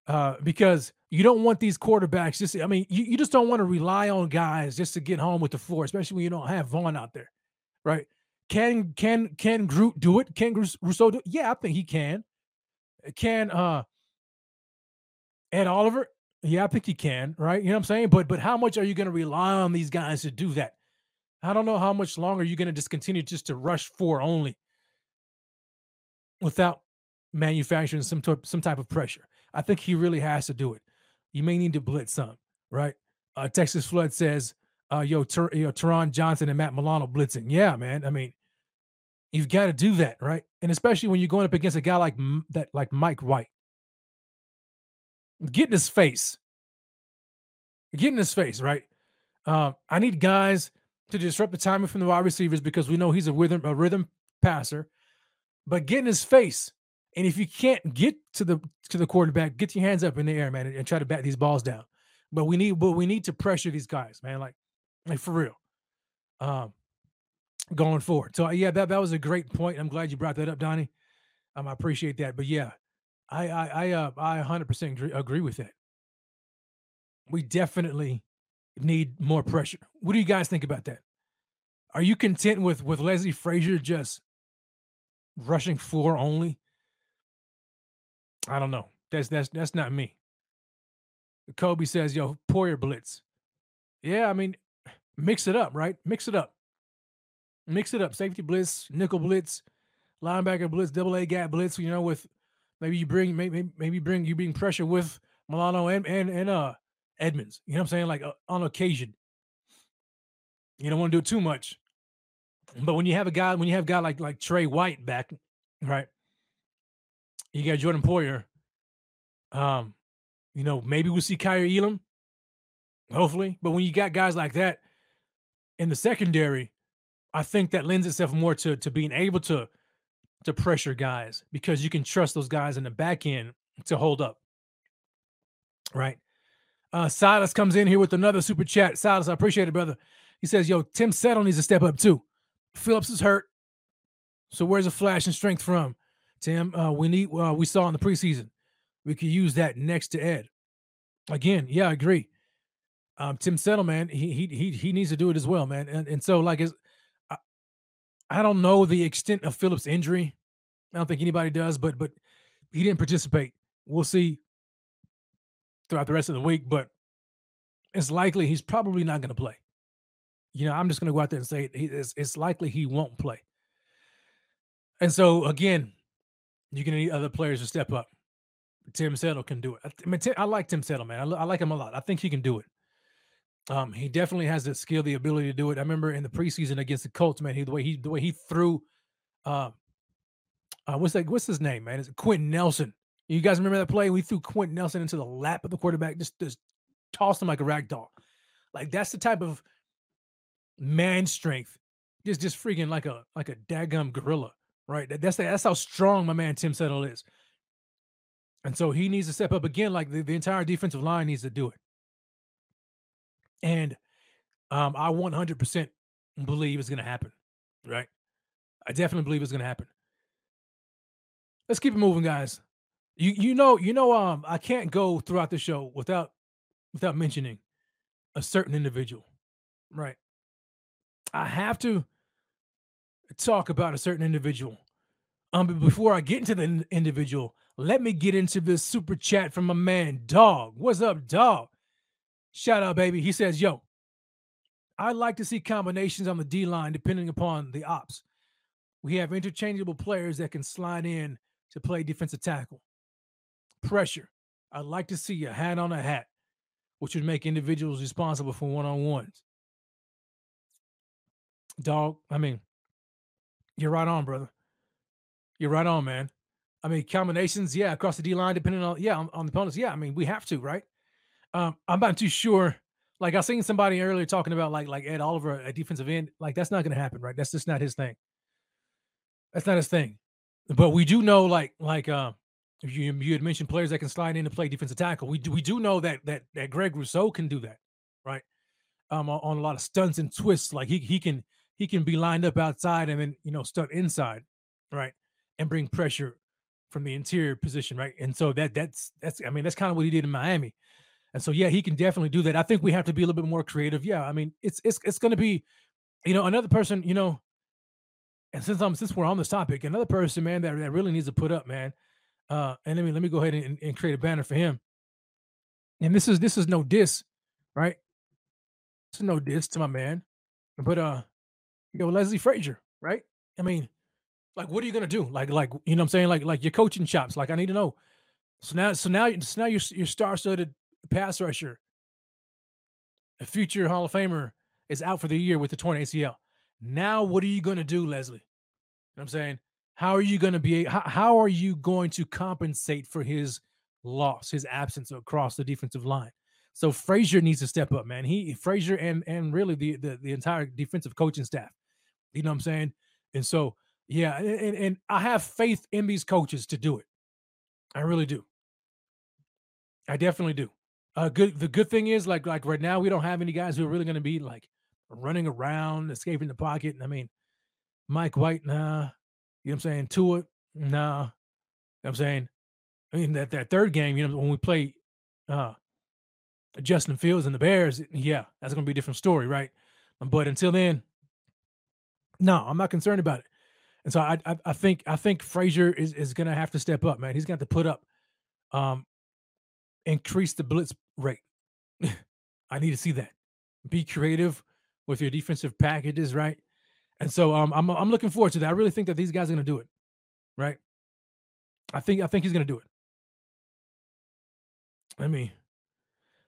Uh, because you don't want these quarterbacks just, I mean, you, you just don't want to rely on guys just to get home with the four, especially when you don't have Von out there, right? Can can can Groot do it? Can Rousseau do it? Yeah, I think he can. Can uh Ed Oliver? Yeah, I think he can, right? You know what I'm saying? But but how much are you going to rely on these guys to do that? I don't know how much longer you're going to just continue just to rush four only without manufacturing some type, some type of pressure. I think he really has to do it. You may need to blitz some, right? Uh, Texas Flood says uh, yo, Ter- yo, Taron Johnson and Matt Milano blitzing. Yeah, man. I mean, you've got to do that, right? And especially when you're going up against a guy like that, like Mike White. Get in his face. Get in his face, right? Um, I need guys to disrupt the timing from the wide receivers because we know he's a rhythm, a rhythm passer. But get in his face. And if you can't get to the to the quarterback, get your hands up in the air, man, and, and try to bat these balls down. But we need, but we need to pressure these guys, man. Like like for real. Um, going forward. So yeah, that that was a great point. I'm glad you brought that up, Donnie. Um, I appreciate that. But yeah, I I I uh I 100 percent agree with that. We definitely need more pressure. What do you guys think about that? Are you content with with Leslie Frazier just rushing four only? I don't know. That's that's that's not me. Kobe says, "Yo, Poyer blitz." Yeah, I mean, mix it up, right? Mix it up. Mix it up. Safety blitz, nickel blitz, linebacker blitz, double A gap blitz. You know, with maybe you bring maybe maybe bring you bring pressure with Milano and and and uh Edmunds. You know what I'm saying? Like uh, on occasion. You don't want to do it too much. But when you have a guy, when you have a guy like like Tre White back, right? You got Jordan Poyer. Um, you know, maybe we'll see Kaiir Elam. Hopefully. But when you got guys like that, in the secondary, I think that lends itself more to to being able to to pressure guys because you can trust those guys in the back end to hold up. Right. Uh Silas comes in here with another super chat. Silas, I appreciate it, brother. He says, Yo, Tim Settle needs to step up too. Phillips is hurt. So where's the flash and strength from? Tim, uh, we need uh, we saw in the preseason. We could use that next to Ed. Again, yeah, I agree. Um, Tim Settle, man, he he he he needs to do it as well, man. And and so like is I, I don't know the extent of Phillips' injury. I don't think anybody does, but but he didn't participate. We'll see throughout the rest of the week, but it's likely he's probably not going to play. You know, I'm just going to go out there and say it, it's, it's likely he won't play. And so again, you're going to need other players to step up. Tim Settle can do it. I, mean, I like Tim Settle, man. I, I, like him a lot. I think he can do it. Um, he definitely has the skill, the ability to do it. I remember in the preseason against the Colts, man, he the way he the way he threw, uh, uh what's that? What's his name, man? Is it Quenton Nelson? You guys remember that play? We threw Quenton Nelson into the lap of the quarterback, just just tossed him like a rag doll. Like that's the type of man strength, just just freaking like a like a daggum gorilla, right? That, that's the, that's how strong my man Tim Settle is. And so he needs to step up again, like the, the entire defensive line needs to do it. And um, I 100% believe it's going to happen, right? I definitely believe it's going to happen. Let's keep it moving, guys. You you know you know um I can't go throughout the show without without mentioning a certain individual, right? I have to talk about a certain individual. Um, but before I get into the individual, let me get into this super chat from my man Dog. What's up, Dog? Shout out, baby. He says, Yo, I'd like to see combinations on the D line depending upon the ops. We have interchangeable players that can slide in to play defensive tackle. Pressure. I'd like to see a hat on a hat, which would make individuals responsible for one on ones. Dog, I mean, you're right on, brother. You're right on, man. I mean, combinations, yeah, across the D line, depending on, yeah, on, on the opponents. Yeah, I mean, we have to, right? Um, I'm not too sure. Like I seen somebody earlier talking about like like Ed Oliver, a defensive end. Like that's not going to happen, right? That's just not his thing. That's not his thing. But we do know, like like uh, you you had mentioned players that can slide in to play defensive tackle. We do we do know that that that Greg Rousseau can do that, right? Um, on, a lot of stunts and twists, like he he can he can be lined up outside and then you know stunt inside, right, and bring pressure from the interior position, right? And so that that's that's I mean that's kind of what he did in Miami. And so, yeah, he can definitely do that. I think we have to be a little bit more creative. Yeah, I mean, it's it's it's going to be, you know, another person, you know, and since I'm since we're on this topic, another person, man, that, that really needs to put up, man. Uh, and let me let me go ahead and, and create a banner for him. And this is this is no diss, right? This is no diss to my man, but uh, you know, Leslie Frazier, right? I mean, like, what are you gonna do? Like, like you know, I'm saying, like, like your coaching chops. Like, I need to know. So now, so now, so now you're you're star-studded pass rusher, a future Hall of Famer, is out for the year with the torn ACL. Now, what are you to do, Leslie? You know I'm saying? How are you going to be? How, how are you going to compensate for his loss, his absence across the defensive line? So Frazier needs to step up, man. He Frazier and and really the, the the entire defensive coaching staff. You know what I'm saying? And so yeah, and, and I have faith in these coaches to do it. I really do. I definitely do. Uh, good. The good thing is, like, like right now, we don't have any guys who are really going to be like running around, escaping the pocket. And I mean, Mike White, nah. You know what I'm saying? To it, nah. You know what I'm saying? I mean, that, that third game, you know, when we play uh Justin Fields and the Bears, yeah, that's gonna be a different story, right? But until then, no, I'm not concerned about it. And so I I, I think I think Frazier is is gonna have to step up, man. He's have to put up um increase the blitz rate. I need to see that. Be creative with your defensive packages, right? And so um, I'm I'm looking forward to that. I really think that these guys are going to do it, right? I think I think he's going to do it. Let me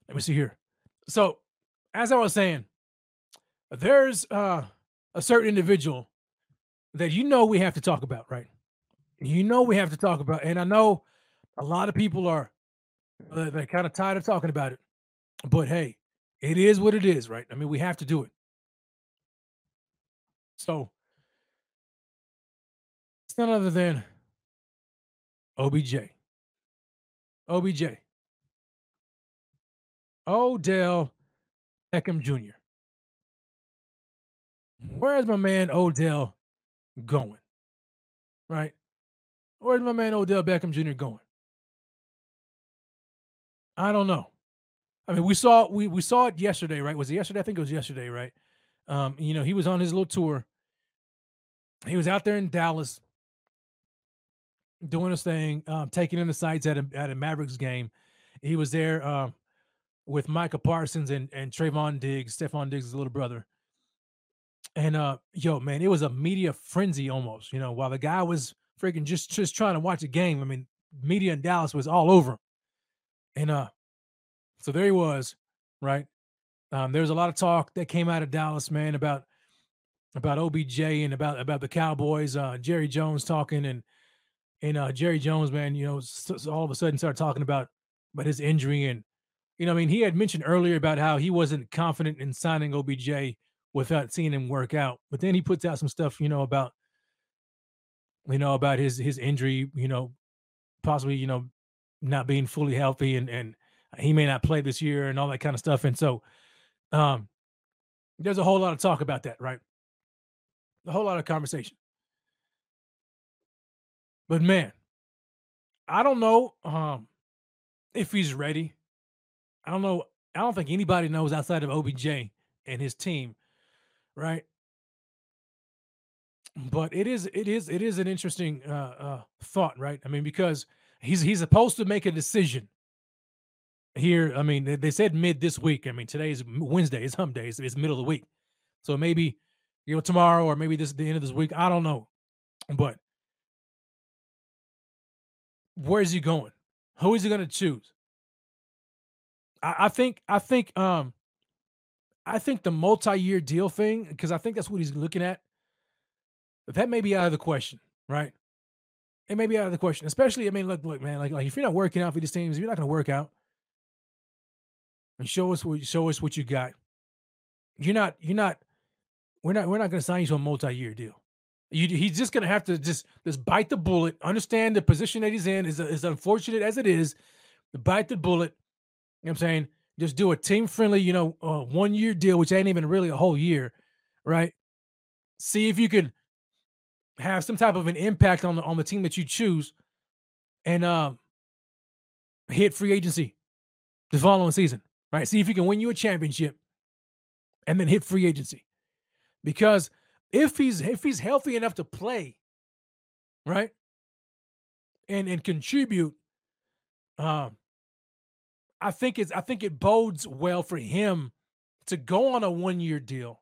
let me see here. So, as I was saying, there's uh, a certain individual that you know we have to talk about, right? You know we have to talk about, and I know a lot of people are uh, they're kind of tired of talking about it. But hey, it is what it is, right? I mean, we have to do it. So it's none other than OBJ. OBJ. Odell Beckham Jr. Mm-hmm. Where's my man Odell going? Right? Where's my man Odell Beckham Jr. going? I don't know. I mean, we saw we we saw it yesterday, right? Was it yesterday? I think it was yesterday, right? Um, you know, he was on his little tour. He was out there in Dallas doing his thing, um, taking in the sights at a at a Mavericks game. He was there um, with Micah Parsons and and Trevon Diggs, Stefon Diggs' little brother. And uh, yo, man, it was a media frenzy almost. You know, while the guy was freaking just just trying to watch a game. I mean, media in Dallas was all over him. And uh, so there he was, right? Um, there was a lot of talk that came out of Dallas, man, about about OBJ and about about the Cowboys. Uh, Jerry Jones talking and and uh, Jerry Jones, man, you know, so, so all of a sudden started talking about about his injury and you know, I mean, he had mentioned earlier about how he wasn't confident in signing OBJ without seeing him work out, but then he puts out some stuff, you know, about you know about his his injury, you know, possibly you know not being fully healthy and and he may not play this year and all that kind of stuff, and so um, there's a whole lot of talk about that, right? A whole lot of conversation. But man, I don't know um, if he's ready. I don't know. I don't think anybody knows outside of OBJ and his team, right? But it is, it is, it is an interesting uh, uh, thought, right? I mean, because he's he's supposed to make a decision here. I mean, they, said mid this week. I mean, today is Wednesday. It's hump day. It's, it's middle of the week. So maybe you know tomorrow or maybe this is the end of this week. I don't know, but where's he going? Who is he going to choose? I, I think I think um I think the multi-year deal thing because I think that's what he's looking at. That may be out of the question, right? It may be out of the question, especially. I mean, look, look, man. Like, like if you're not working out for these teams, you're not going to work out. And show us what show us what you got. You're not. You're not. We're not. We're not going to sign you to a multi-year deal. You, he's just going to have to just just bite the bullet. Understand the position that he's in is as unfortunate as it is. Bite the bullet. You know what I'm saying? Just do a team friendly, you know, uh, one year deal, which ain't even really a whole year, right? See if you can have some type of an impact on the on the team that you choose, and um, hit free agency the following season, right? See if he can win you a championship, and then hit free agency, because if he's if he's healthy enough to play, right, and and contribute, um, I think it's I think it bodes well for him to go on a one year deal,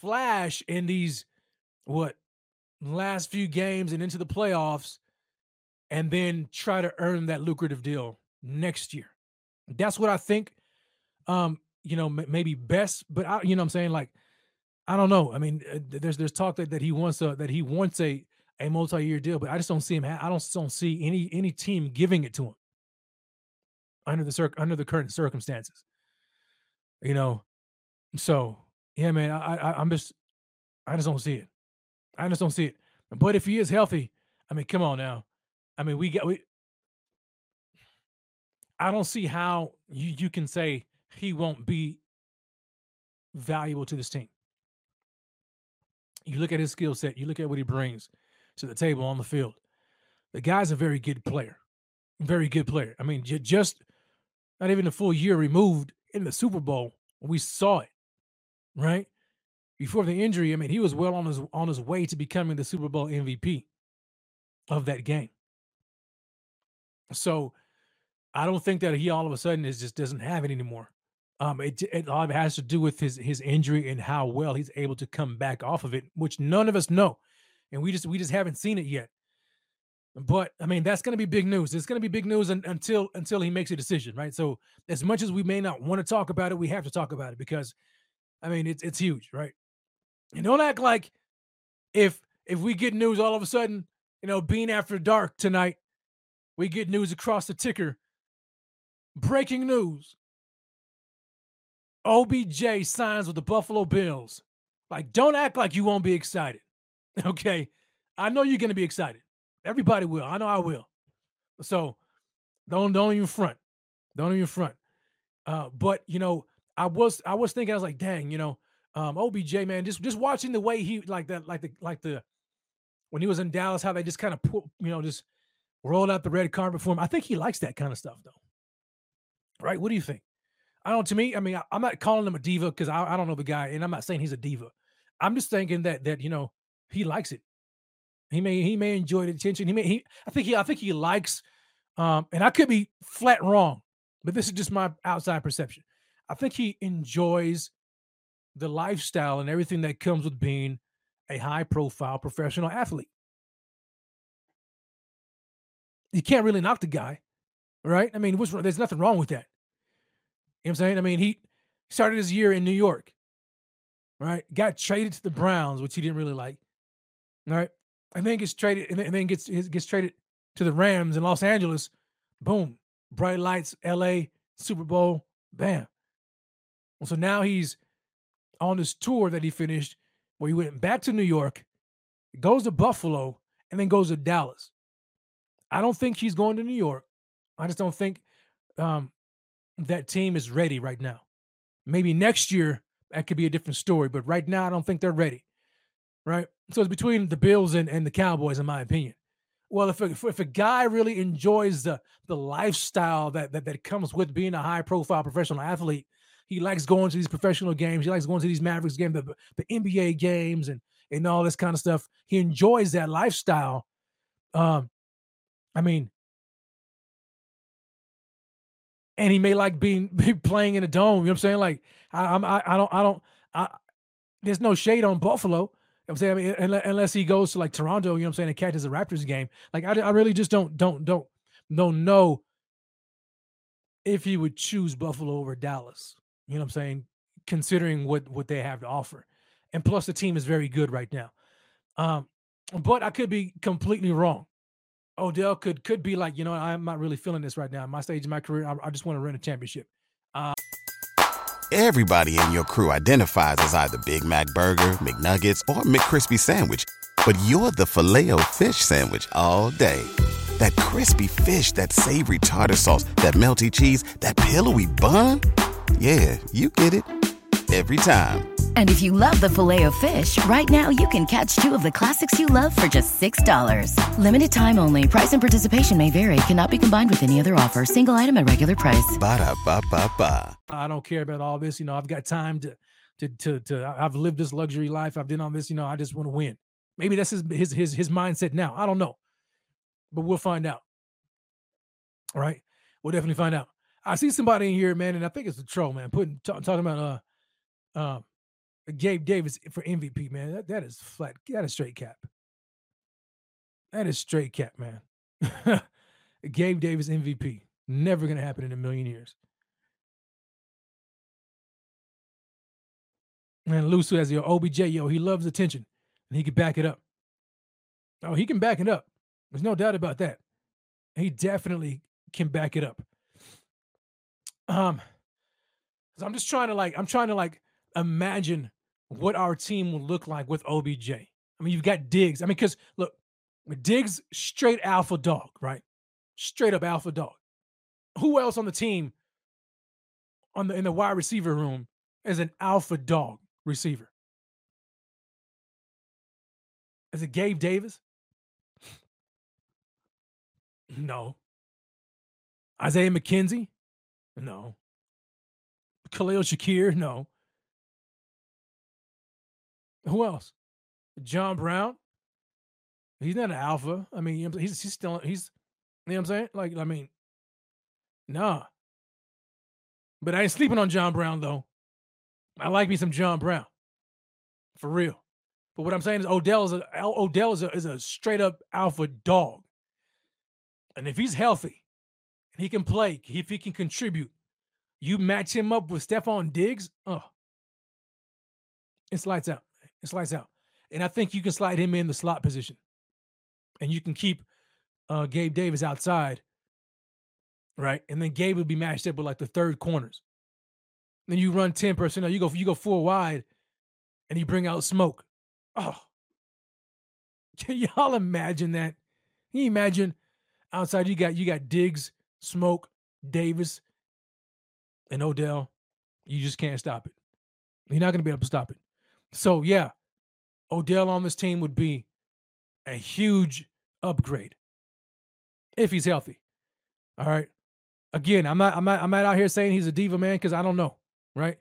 flash in these what last few games and into the playoffs, and then try to earn that lucrative deal next year. That's what I think. Um, you know, m- maybe best, but I, you know, I'm saying like I don't know. I mean, uh, there's there's talk that, that he wants a that he wants a a multi-year deal, but I just don't see him. Ha- I don't don't see any any team giving it to him under the circ under the current circumstances. You know, so yeah, man. I, I I'm just I just don't see it. I just don't see it. But if he is healthy, I mean, come on now. I mean, we got we. I don't see how you you can say he won't be valuable to this team. You look at his skill set, you look at what he brings to the table on the field. The guy's a very good player. Very good player. I mean, just not even a full year removed in the Super Bowl, we saw it, right? Before the injury, I mean, he was well on his on his way to becoming the Super Bowl MVP of that game. So I don't think that he all of a sudden is just doesn't have it anymore. Um, it, it all has to do with his his injury and how well he's able to come back off of it, which none of us know, and we just we just haven't seen it yet. But I mean, that's going to be big news. It's going to be big news un- until until he makes a decision, right? So as much as we may not want to talk about it, we have to talk about it because, I mean, it's it's huge, right? And don't act like if if we get news all of a sudden, you know, being after dark tonight, we get news across the ticker. Breaking news. OBJ signs with the Buffalo Bills. Like, don't act like you won't be excited. Okay. I know you're to be excited. Everybody will. I know I will. So don't don't even front. Don't even front. Uh, but you know, I was I was thinking, I was like, dang, you know, um, OBJ, man, just just watching the way he like that, like the like the when he was in Dallas, how they just kind of put, you know, just rolled out the red carpet for him. I think he likes that kind of stuff, though. Right? What do you think? I don't. To me, I mean, I, am not calling him a diva because I, I don't know the guy, and I'm not saying he's a diva. I'm just thinking that that you know he likes it. He may he may enjoy the attention. He may he. I think he I think he likes. Um, and I could be flat wrong, but this is just my outside perception. I think he enjoys the lifestyle and everything that comes with being a high profile professional athlete. You can't really knock the guy, right? I mean, there's nothing wrong with that. You know what I'm saying? I mean, he started his year in New York, right? Got traded to the mm-hmm. Browns, which he didn't really like, right? And then gets traded, and then gets gets traded to the Rams in Los Angeles. Boom, bright lights, L.A. Super Bowl, bam. So now he's on this tour that he finished, where he went back to New York, goes to Buffalo, and then goes to Dallas. I don't think he's going to New York. I just don't think um, that team is ready right now. Maybe next year that could be a different story, but right now I don't think they're ready. Right? So it's between the Bills and, and the Cowboys, in my opinion. Well, if a, if a guy really enjoys the the lifestyle that, that that comes with being a high profile professional athlete, he likes going to these professional games. He likes going to these Mavericks games, the, the NBA games, and and all this kind of stuff. He enjoys that lifestyle. Um, I mean, and he may like being playing in a dome. You know what I'm saying? Like I, I'm, I, I don't, I don't, I. There's no shade on Buffalo. You know I'm saying, I mean, unless he goes to like Toronto, you know what I'm saying, and catches a Raptors game. Like I, I really just don't, don't, don't, don't know if he would choose Buffalo over Dallas. You know what I'm saying? Considering what what they have to offer, and plus the team is very good right now. Um, but I could be completely wrong. Odell could could be like, you know, I'm not really feeling this right now. My stage of my career, I, I just want to win a championship. Uh, Everybody in your crew identifies as either Big Mac Burger, McNuggets, or McCrispy Sandwich, but you're the filet fish Sandwich all day. That crispy fish, that savory tartar sauce, that melty cheese, that pillowy bun. Yeah, you get it every time. And if you love the Filet-O-Fish, right now you can catch two of the classics you love for just $6. Limited time only. Price and participation may vary. Cannot be combined with any other offer. Single item at regular price. Ba da ba ba ba. I don't care about all this. You know, I've got time to, to, to, to. I've lived this luxury life. I've been on this. You know, I just want to win. Maybe that's his his his his mindset now. I don't know, but we'll find out. All right, we'll definitely find out. I see somebody in here, man, and I think it's a troll, man, putting t- talking about uh, um, Gabe Davis for MVP, man. That, that is flat. That is straight cap. That is straight cap, man. Gabe Davis MVP. Never gonna happen in a million years. And Lusu has your OBJ, yo, he loves attention and he can back it up. Oh, he can back it up. There's no doubt about that. He definitely can back it up. Um, so I'm just trying to like, I'm trying to like imagine what our team will look like with OBJ. I mean, you've got Diggs. I mean, because look, Diggs straight alpha dog, right? Straight up alpha dog. Who else on the team on the in the wide receiver room is an alpha dog receiver? Is it Gabe Davis? No. Isaiah McKenzie? No. Khalil Shakir? No. Who else? John Brown. He's not an alpha. I mean, he's he's still he's you know what I'm saying? Like, I mean, nah. But I ain't sleeping on John Brown though. I like me some John Brown. For real. But what I'm saying is Odell is a Odell is a, is a straight up alpha dog. And if he's healthy and he can play, if he can contribute, you match him up with Stefon Diggs, oh, it's lights out. It's lights out. And I think you can slide him in the slot position. And you can keep uh, Gabe Davis outside. Right. And then Gabe would be matched up with like the third corners. Then you run 10 personnel. You go, you go four wide and you bring out smoke. Oh. Can y'all imagine that? Can you imagine outside you got you got Diggs, Smoke, Davis, and Odell. You just can't stop it. You're not gonna be able to stop it. So yeah, Odell on this team would be a huge upgrade if he's healthy. All right. Again, I'm not I'm not I'm not out here saying he's a diva man because I don't know, right?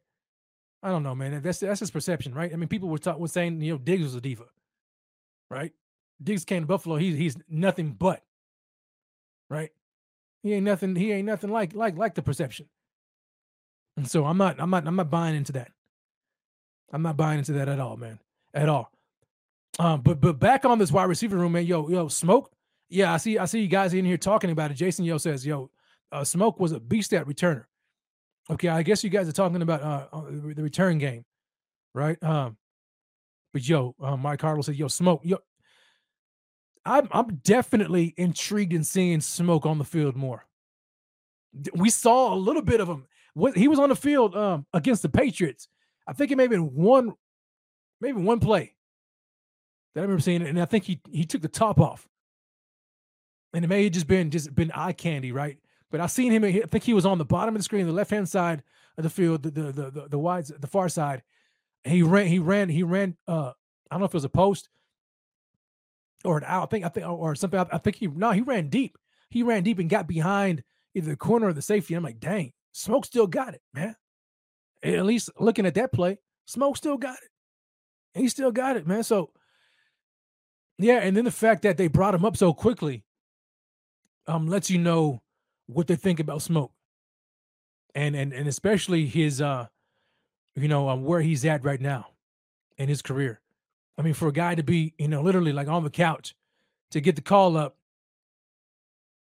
I don't know, man. That's that's his perception, right? I mean, people were talk, were saying you know Diggs was a diva, right? Diggs came to Buffalo. He's he's nothing but, right? He ain't nothing. He ain't nothing like like like the perception. And so I'm not I'm not I'm not buying into that. I'm not buying into that at all, man, at all. Um, but but back on this wide receiver room, man. Yo yo, smoke. Yeah, I see I see you guys in here talking about it. Jason Yo says, yo, uh, smoke was a beast at returner. Okay, I guess you guys are talking about uh, uh the return game, right? Um, but yo, uh, Mike Harlow said, "Yo, smoke, yo." I'm I'm definitely intrigued in seeing smoke on the field more. We saw a little bit of him. He was on the field um against the Patriots. I think it may have been one, maybe one play that I remember seeing and I think he he took the top off, and it may have just been just been eye candy, right? But I seen him. I think he was on the bottom of the screen, the left hand side of the field, the the the the, the wide, the far side. He ran. He ran. He ran. Uh, I don't know if it was a post or an out. I think. I think or something. I, think he no. He ran deep. He ran deep and got behind either the corner or the safety. And I'm like, dang, Smoke still got it, man. At least looking at that play, Smoke still got it. He still got it, man. So yeah, and then the fact that they brought him up so quickly um lets you know what they think about Smoke, and and and especially his uh, you know, um, where he's at right now in his career. I mean, for a guy to be, you know, literally like on the couch to get the call up,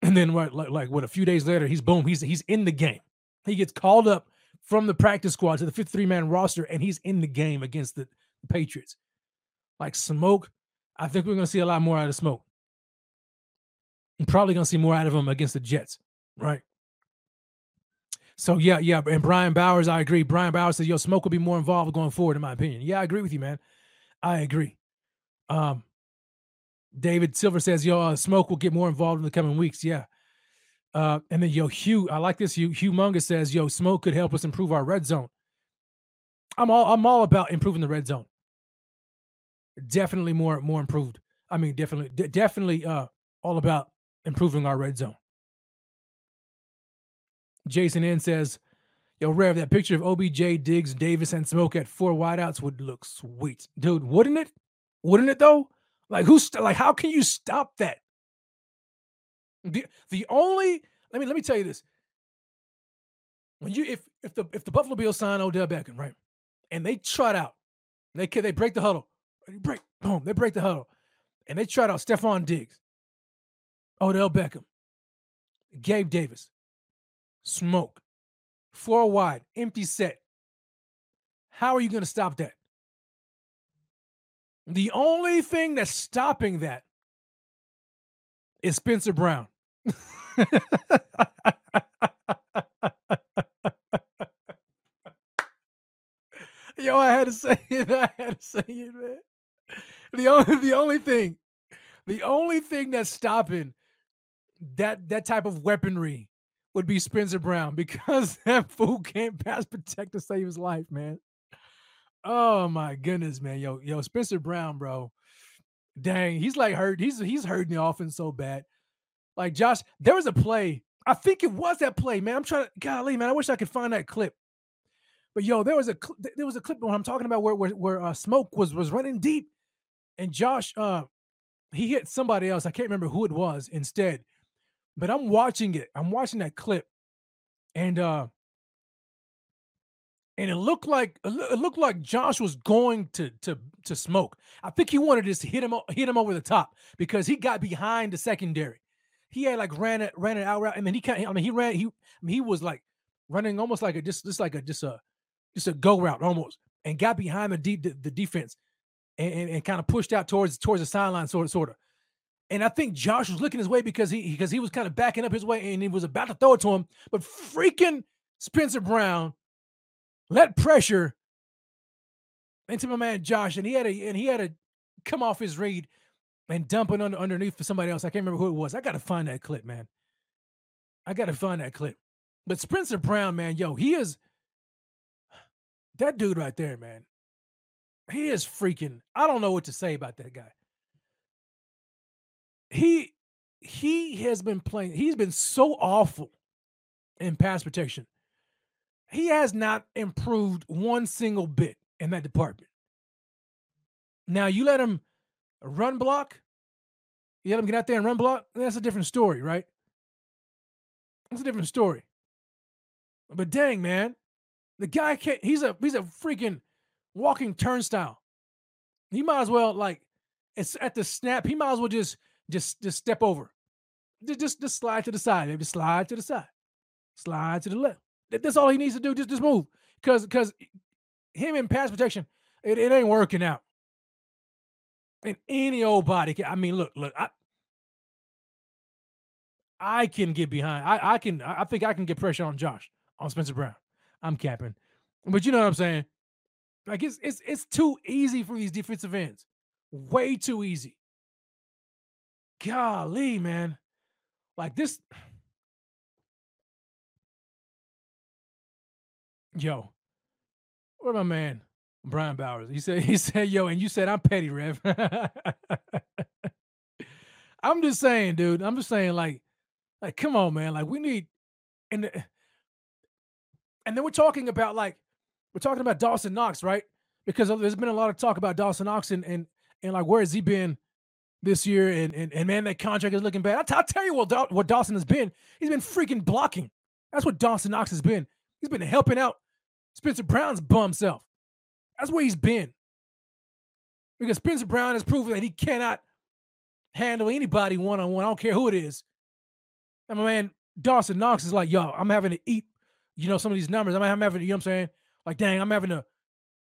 and then what, like, like what, a few days later, he's boom, he's he's in the game. He gets called up from the practice squad to the 53 man roster, and he's in the game against the Patriots. Like smoke, I think we're gonna see a lot more out of smoke. I'm probably gonna see more out of him against the Jets. Right. So yeah, yeah, and Brian Bowers, I agree. Brian Bowers says, "Yo, Smoke will be more involved going forward." In my opinion, yeah, I agree with you, man. I agree. Um, David Silver says, "Yo, uh, Smoke will get more involved in the coming weeks." Yeah. Uh, and then yo, Hugh, I like this. Hugh Humongous says, "Yo, Smoke could help us improve our red zone." I'm all I'm all about improving the red zone. Definitely more more improved. I mean, definitely d- definitely uh all about improving our red zone. Jason N says, Yo, Rev, that picture of OBJ, Diggs, Davis, and Smoke at four wideouts would look sweet. Dude, wouldn't it? Wouldn't it though? Like who's st- like how can you stop that? The the only let me let me tell you this. When you if if the if the Buffalo Bills sign Odell Beckham, right? And they trot out, they they break the huddle. They break, boom, they break the huddle. And they trot out Stefon Diggs, Odell Beckham, Gabe Davis, smoke, four wide, empty set. How are you going to stop that? The only thing that's stopping that is Spencer Brown. Yo, I had to say it. I had to say it, man. The only the only thing, the only thing that's stopping that that type of weaponry would be Spencer Brown because that fool can't pass protect to save his life, man. Oh my goodness, man. Yo, yo, Spencer Brown, bro. Dang, he's like hurt. He's he's hurting the offense so bad. Like Josh, there was a play. I think it was that play, man. I'm trying to golly, man. I wish I could find that clip. But yo, there was a there was a clip when I'm talking about where where, where uh, smoke was was running deep, and Josh uh he hit somebody else. I can't remember who it was instead. But I'm watching it. I'm watching that clip, and uh, and it looked like it looked like Josh was going to to to smoke. I think he wanted to hit him hit him over the top because he got behind the secondary. He had like ran it ran it out route, and then he kind I mean he ran he I mean, he was like running almost like a just just like a just a just a go route almost, and got behind the deep the, the defense, and, and, and kind of pushed out towards towards the sideline sort of sort of. And I think Josh was looking his way because he because he was kind of backing up his way and he was about to throw it to him. But freaking Spencer Brown let pressure into my man Josh, and he had a and he had to come off his read and dump it under, underneath for somebody else. I can't remember who it was. I gotta find that clip, man. I gotta find that clip. But Spencer Brown, man, yo, he is that dude right there, man. He is freaking. I don't know what to say about that guy. he he has been playing. He's been so awful in pass protection. He has not improved one single bit in that department. Now you let him run block, you let him get out there and run block. That's a different story, right? That's a different story. But dang, man, the guy can't. He's a he's a freaking walking turnstile. He might as well like it's at the snap. He might as well just just just step over. Just just, just slide to the side. Maybe slide to the side. Slide to the left. That's all he needs to do. Just just move. Cause cause eh, him in pass protection, it, it ain't working out. And any old body can, I mean, look, look, I I can get behind. I I can I think I can get pressure on Josh, on Spencer Brown. I'm capping. But you know what I'm saying? Like it's it's it's too easy for these defensive ends. Way too easy. Golly, man. Like this. Yo, where my man Brian Bowers? He said, he said, yo, and you said I'm petty, Rev. I'm just saying, dude. I'm just saying, like, like, come on, man. Like, we need and eh, and then we're talking about like we're talking about Dawson Knox, right? Because there's been a lot of talk about Dawson Knox and and, and like where has he been this year? And and, and man, that contract is looking bad. I'll, t- I'll tell you what what Dawson has been. He's been freaking blocking. That's what Dawson Knox has been. He's been helping out Spencer Brown's bum self. That's where he's been. Because Spencer Brown has proven that he cannot handle anybody one on one. I don't care who it is. And my man Dawson Knox is like, yo, I'm having to eat, you know, some of these numbers. I'm having, to, you know what I'm saying? Like, dang, I'm having to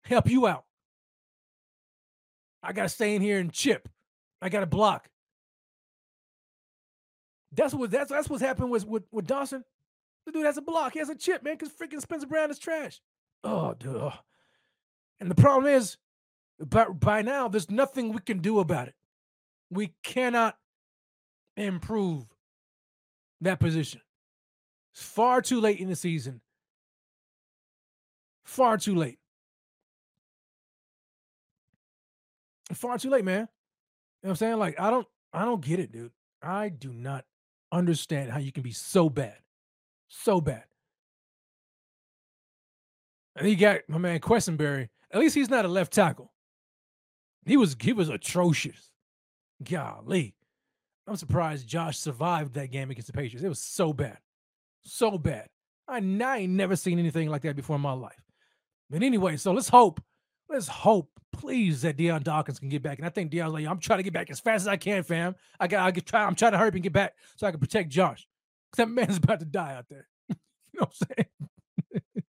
help you out. I gotta stay in here and chip. I gotta block. That's what that's that's what's happened with with, with Dawson. The dude has a block. He has a chip, man, because freaking Spencer Brown is trash. Oh, dude. Oh. And the problem is, but by now, there's nothing we can do about it. We cannot improve that position. It's far too late in the season. Far too late. Far too late, man. You know what I'm saying? Like, I don't I don't get it, dude. I do not understand how you can be so bad. So bad. And you got my man Quessenberry. At least he's not a left tackle. He was he was atrocious. Golly. I'm surprised Josh survived that game against the Patriots. It was so bad. So bad. I, I ain't never seen anything like that before in my life. But anyway, so let's hope, let's hope, please, that Dion Dawkins can get back. And I think Dion's like, I'm trying to get back as fast as I can, fam. I got, I get try, I'm trying to hurry up and get back so I can protect Josh. That man's about to die out there. you know what I'm saying?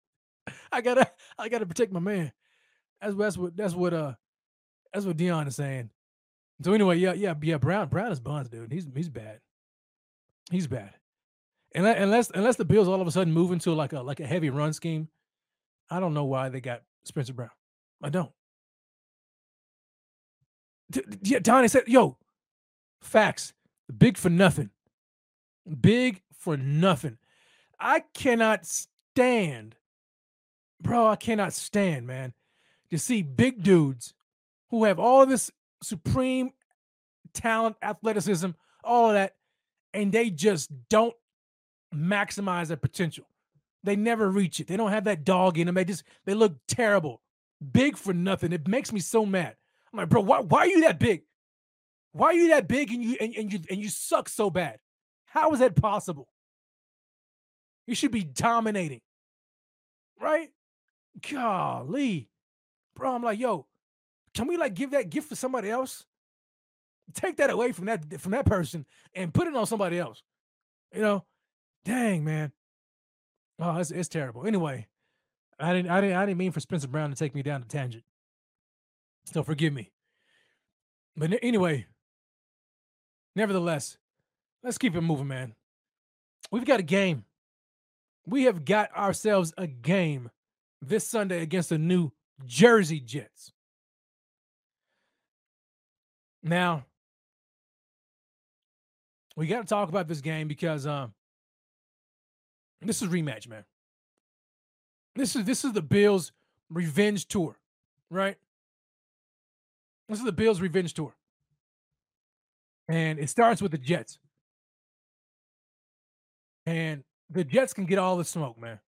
I gotta, I gotta protect my man. That's, that's what, that's what, uh, that's what Dion is saying. So anyway, yeah, yeah, yeah. Brown, Brown is buns, dude. He's he's bad. He's bad. And Unless unless the Bills all of a sudden move into like a like a heavy run scheme, I don't know why they got Spencer Brown. I don't. Yeah, Donnie said, "Yo, facts. Big for nothing. Big for nothing. I cannot stand, bro. I cannot stand, man, to see big dudes who have all this supreme talent, athleticism, all of that, and they just don't maximize their potential. They never reach it. They don't have that dog in them. They just they look terrible, big for nothing. It makes me so mad. I'm like, bro, why, why are you that big? Why are you that big and you and, and you and you suck so bad? How is that possible? You should be dominating, right? Golly, bro. I'm like, yo, can we like give that gift to somebody else? Take that away from that from that person and put it on somebody else. You know, dang man. Oh, it's, it's terrible. Anyway, I didn't I didn't I didn't mean for Spencer Brown to take me down a tangent. Still forgive me. But anyway, nevertheless, let's keep it moving, man. We've got a game. We have got ourselves a game this Sunday against the New Jersey Jets. Now, we got to talk about this game because um, this is rematch, man. This is this is the Bills' revenge tour, right? This is the Bills' revenge tour. And it starts with the Jets. And the Jets can get all the smoke, man.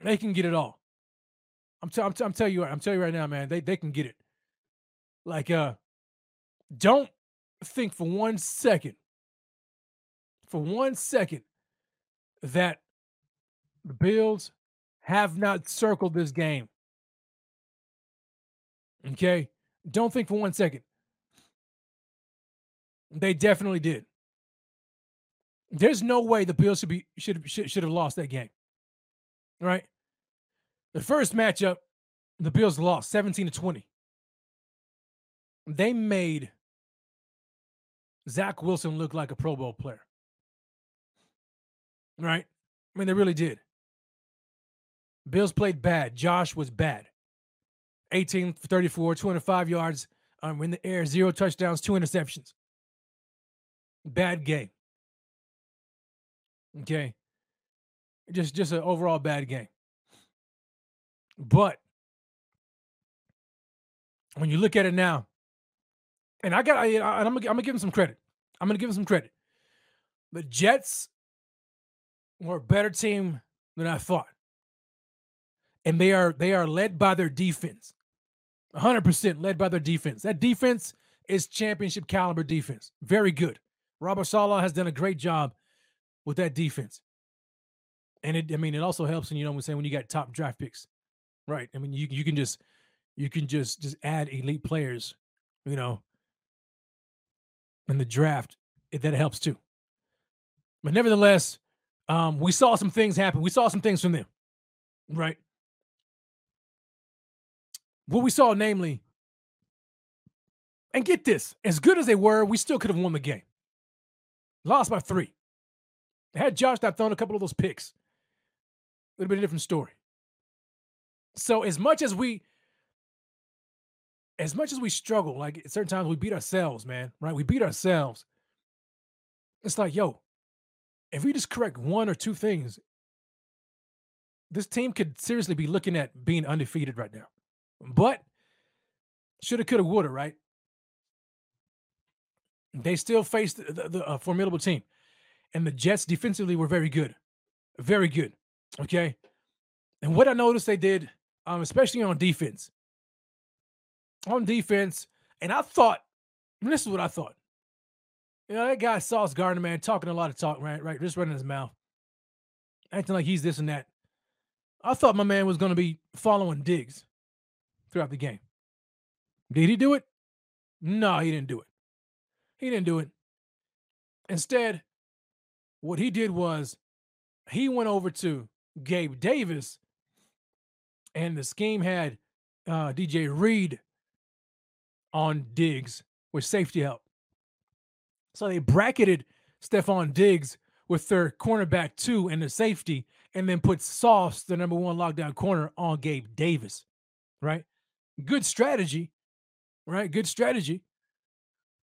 They can get it all. I'm, t- I'm, t- I'm telling you, I'm telling you right now, man. They they can get it. Like, uh, don't think for one second, for one second, that the Bills have not circled this game. Okay, don't think for one second. They definitely did. There's no way the Bills should be should should, should have lost that game. Right? The first matchup, the Bills lost 17 to 20. They made Zach Wilson look like a Pro Bowl player. Right? I mean, they really did. Bills played bad. Josh was bad. 18 for 34, 205 yards um, in the air, zero touchdowns, two interceptions. Bad game. Okay. Just just an overall bad game. But when you look at it now, and I got, I, I'm gonna, I'm gonna give him some credit. I'm gonna give him some credit. The Jets were a better team than I thought, and they are they are led by their defense. 100% led by their defense. That defense is championship caliber defense. Very good. Robert Saleh has done a great job with that defense. And it, I mean, it also helps, and you know what I'm saying, when you got top draft picks, right? I mean, you you can just you can just just add elite players, you know, in the draft. That helps too. But nevertheless, um, we saw some things happen. We saw some things from them, right? What we saw, namely, and get this, as good as they were, we still could have won the game. Lost by three. Had Josh not thrown a couple of those picks, it would have been a different story. So as much as we as much as we struggle, like at certain times we beat ourselves, man, right? We beat ourselves. It's like, yo, if we just correct one or two things, this team could seriously be looking at being undefeated right now. But shoulda, coulda, woulda, right? They still faced the, the, the uh, formidable team, and the Jets defensively were very good, very good. Okay, and what I noticed they did, um, especially on defense, on defense, and I thought, and this is what I thought. You know, that guy Sauce Gardner, man, talking a lot of talk, right? Right, just running his mouth, acting like he's this and that. I thought my man was going to be following Diggs throughout the game. Did he do it? No, he didn't do it. He didn't do it. Instead, what he did was he went over to Gabe Davis, and the scheme had uh, DJ Reed on Diggs with safety help. So they bracketed Stefon Diggs with their cornerback two and the safety, and then put Sauce, the number one lockdown corner, on Gabe Davis. Right? Good strategy, right? Good strategy.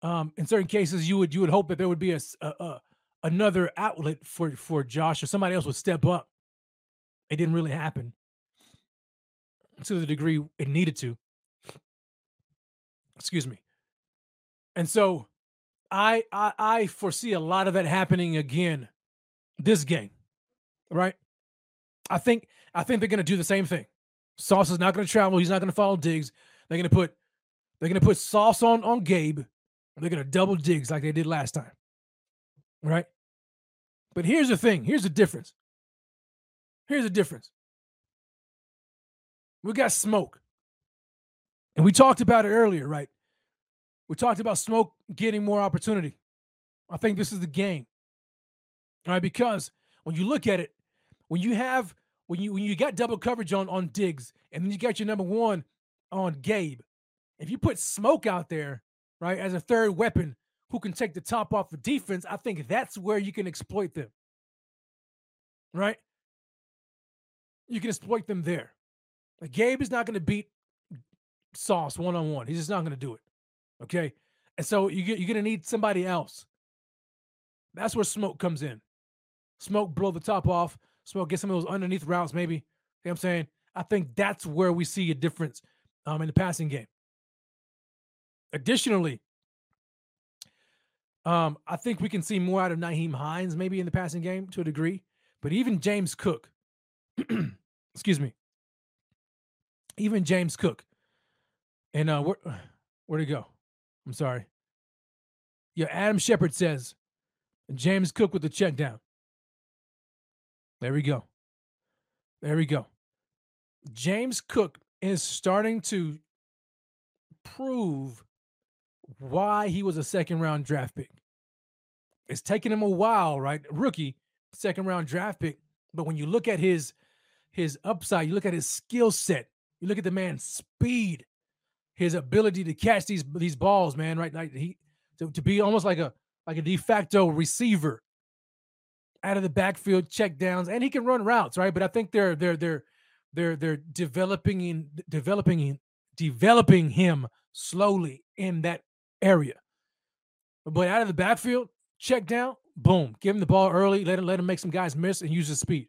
Um, in certain cases, you would you would hope that there would be a, a, a another outlet for for Josh or somebody else would step up. It didn't really happen to the degree it needed to. Excuse me. And so I, I I foresee a lot of that happening again this game. Right? I think I think they're gonna do the same thing. Sauce is not gonna travel, he's not gonna follow Diggs. They're gonna put they're gonna put Sauce on on Gabe. They're gonna double Diggs like they did last time. Right? But here's the thing, here's the difference. Here's the difference. We got smoke. And we talked about it earlier, right? We talked about smoke getting more opportunity. I think this is the game. All right, because when you look at it, when you have when you when you got double coverage on on Diggs, and then you got your number one on Gabe, if you put smoke out there, right, as a third weapon who can take the top off the defense, I think that's where you can exploit them. Right? You can exploit them there. Like Gabe is not going to beat Sauce one on one. He's just not going to do it. Okay. And so you get, you're going to need somebody else. That's where smoke comes in. Smoke blow the top off. Smoke get some of those underneath routes, maybe. You know what I'm saying? I think that's where we see a difference um, in the passing game. Additionally, Um, I think we can see more out of Nyheim Hines maybe in the passing game to a degree, but even James Cook, excuse me, even James Cook, and uh, where where'd he go? I'm sorry. Yeah, Adam Shepard says James Cook with the check down. There we go. There we go. James Cook is starting to prove why he was a second round draft pick. It's taken him a while, right? Rookie, second round draft pick. But when you look at his his upside, you look at his skill set, you look at the man's speed, his ability to catch these these balls, man, right? Like he to, to be almost like a like a de facto receiver out of the backfield, check downs, and he can run routes, right? But I think they're they're they're they're they're developing in developing in developing him slowly in that area. But out of the backfield, check down, boom, give him the ball early, let him let him make some guys miss and use his speed.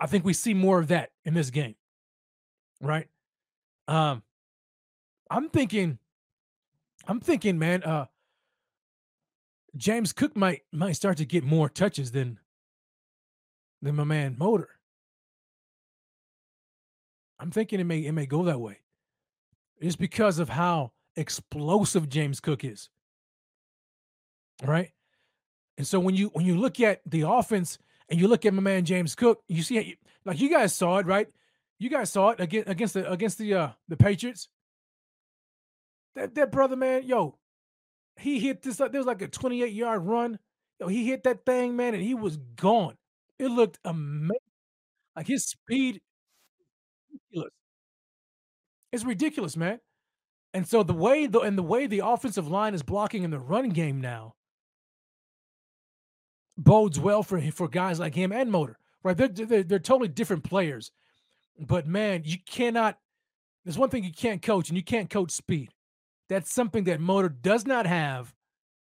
I think we see more of that in this game. Right? Um I'm thinking I'm thinking, man, uh James Cook might might start to get more touches than than my man Motor. I'm thinking it may it may go that way. It's because of how explosive James Cook is. Right? And so when you when you look at the offense and you look at my man James Cook, you see like you guys saw it, right? You guys saw it against against the against the uh the Patriots. That that brother man, yo, he hit this there was like a 28 yard run. Yo, he hit that thing, man, and he was gone. It looked amazing. Like his speed ridiculous. It's ridiculous, man. And so the way the and the way the offensive line is blocking in the run game now bodes well for for guys like him and Motor. Right? They're, they're they're totally different players. But man, you cannot there's one thing you can't coach, and you can't coach speed. That's something that Motor does not have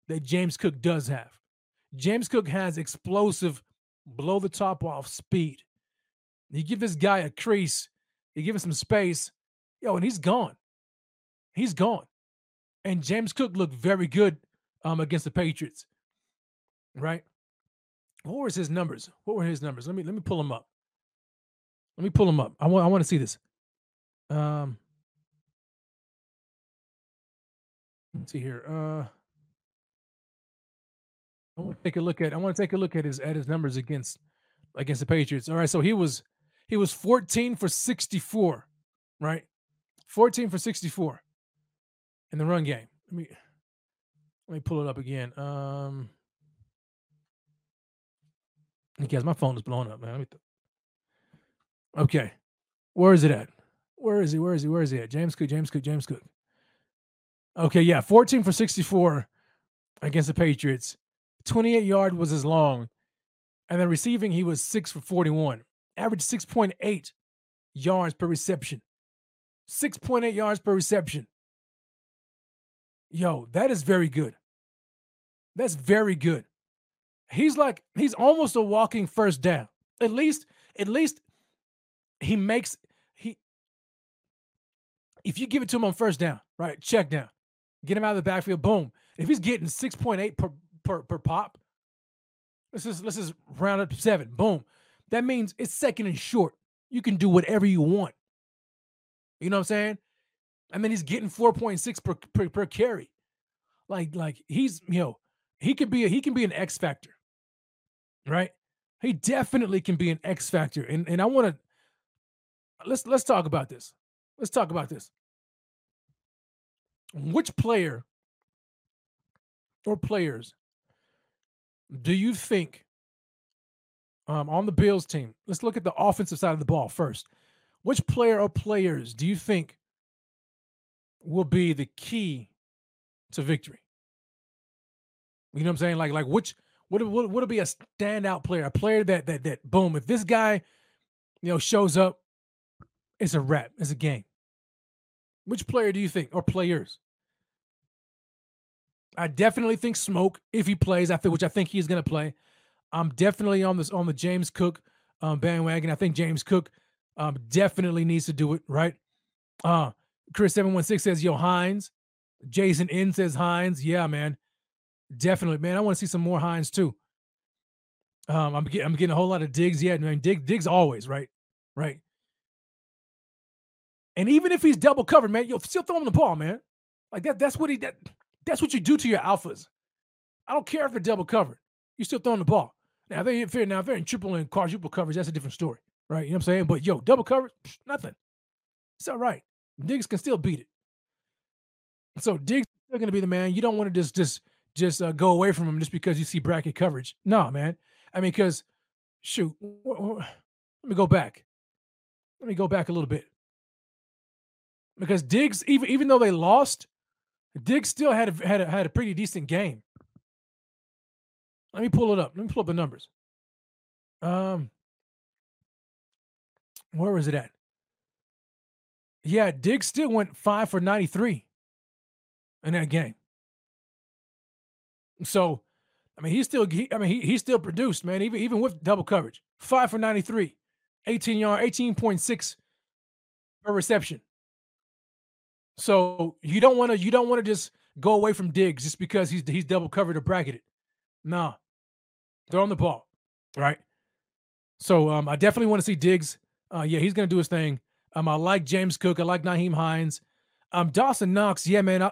that James Cook does have. James Cook has explosive, blow the top off speed. You give this guy a crease, you give him some space, yo, and he's gone. He's gone. And James Cook looked very good um, against the Patriots. Right? What was his numbers? What were his numbers? Let me let me pull them up. Let me pull them up. I want I want to see this. Um let's see here. Uh I want to take a look at I want to take a look at his at his numbers against against the Patriots. All right, so he was he was 14 for 64, right? 14 for 64 in the run game. Let me let me pull it up again. Um guys, my phone is blowing up, man. Let me th- okay. Where is it at? Where is he? Where is he? Where is he at? James Cook, James Cook, James Cook. Okay, yeah, 14 for 64 against the Patriots. 28 yard was his long. And then receiving, he was six for 41. Average 6.8 yards per reception. 6.8 yards per reception. Yo, that is very good. That's very good. He's like, he's almost a walking first down. At least, at least he makes he if you give it to him on first down, right? Check down. Get him out of the backfield, boom. If he's getting 6.8 per per, per pop, let's just let's just round up seven. Boom. That means it's second and short. You can do whatever you want. You know what I'm saying? And then he's getting 4.6 per, per, per carry. Like, like he's, you know, he could be a, he can be an X factor. Right? He definitely can be an X factor. And and I want to let's let's talk about this. Let's talk about this. Which player or players do you think um, on the Bills team? Let's look at the offensive side of the ball first. Which player or players do you think will be the key to victory? You know what I'm saying? Like, like which would would would be a standout player, a player that that that boom? If this guy, you know, shows up, it's a wrap. It's a game. Which player do you think, or players? I definitely think Smoke if he plays. I think, which I think he's going to play. I'm definitely on this on the James Cook um, bandwagon. I think James Cook um, definitely needs to do it right. Uh, Chris seven one six says Yo Hines. Jason N says Hines. Yeah, man. Definitely, man. I want to see some more Hines too. Um, I'm getting I'm getting a whole lot of Diggs. Yeah, man. Dig Diggs always right, right. And even if he's double covered, man, you'll still throw him the ball, man. Like that. That's what he. That, that's what you do to your alphas. I don't care if they're double covered. You still throwing the ball. Now they fair. Now if they're in triple and quadruple coverage, that's a different story, right? You know what I'm saying? But yo, double coverage, nothing. It's all right. Diggs can still beat it. So Diggs is still to be the man. You don't want to just just just uh, go away from him just because you see bracket coverage. No, man. I mean, because shoot, let me go back. Let me go back a little bit. Because Diggs, even even though they lost, Diggs still had a, had a, had a pretty decent game. Let me pull it up. Let me pull up the numbers. Um, where was it at? Yeah, Diggs still went five for ninety three in that game. So, I mean, he still, he, I mean, he, he still produced, man, even, even with double coverage. Five for 93, 18 yard, 18.6 per reception. So you don't want to, you don't want to just go away from Diggs just because he's he's double covered or bracketed. Nah. Throw on the ball. Right. So um, I definitely want to see Diggs. Uh, yeah, he's gonna do his thing. Um, I like James Cook. I like Nyheim Hines. Um, Dawson Knox. Yeah, man. I,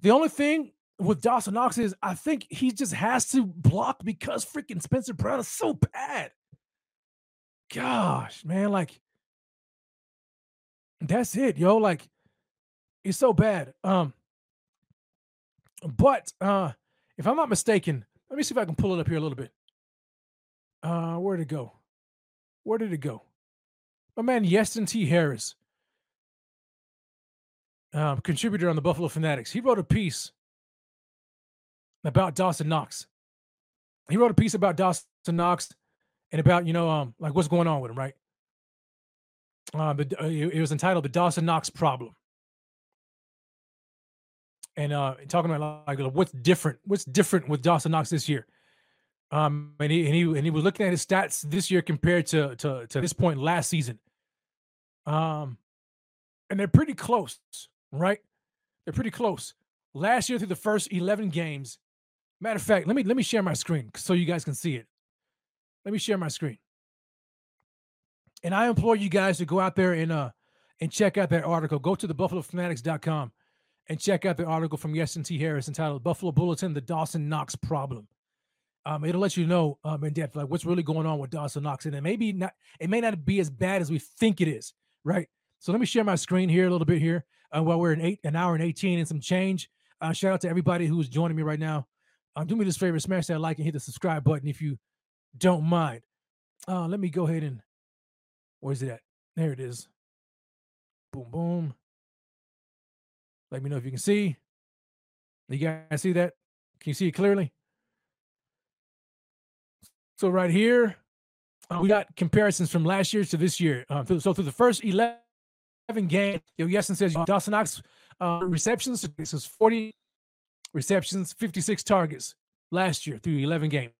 the only thing with Dawson Knox is I think he just has to block because freaking Spencer Brown is so bad. Gosh, man, like that's it, yo. Like it's so bad. Um, but uh, if I'm not mistaken, let me see if I can pull it up here a little bit. Uh, where did it go? Where did it go? My man Yeston T. Harris, uh, contributor on the Buffalo Fanatics. He wrote a piece about Dawson Knox. He wrote a piece about Dawson Knox and about, you know, um, like what's going on with him, right? Uh, but uh, it was entitled "The Dawson Knox Problem," and uh, talking about like what's different, what's different with Dawson Knox this year. Um, and he and he and he was looking at his stats this year compared to to to this point last season. Um, and they're pretty close, right? They're pretty close. Last year, through the first eleven games, Matter of fact, let me let me share my screen so you guys can see it. Let me share my screen. And I implore you guys to go out there and uh and check out that article. Go to the buffalofanatics.com and check out the article from Yeston T. Harris entitled Buffalo Bulletin, the Dawson Knox problem. Um, it'll let you know um in depth like what's really going on with Dawson Knox. And it may be not it may not be as bad as we think it is, right? So let me share my screen here a little bit here. Uh, while we're in eight an hour and 18 and some change. Uh, shout out to everybody who's joining me right now uh, do me this favor, smash that like and hit the subscribe button if you don't mind. Uh, let me go ahead and where's it at? There it is. Boom, boom. Let me know if you can see. You guys see that? Can you see it clearly? So right here, uh, we got comparisons from last year to this year. Uh, so through the first 11 games, Yo Yeston says Dawson Knox uh, receptions. This is 40 receptions, 56 targets last year through 11 games.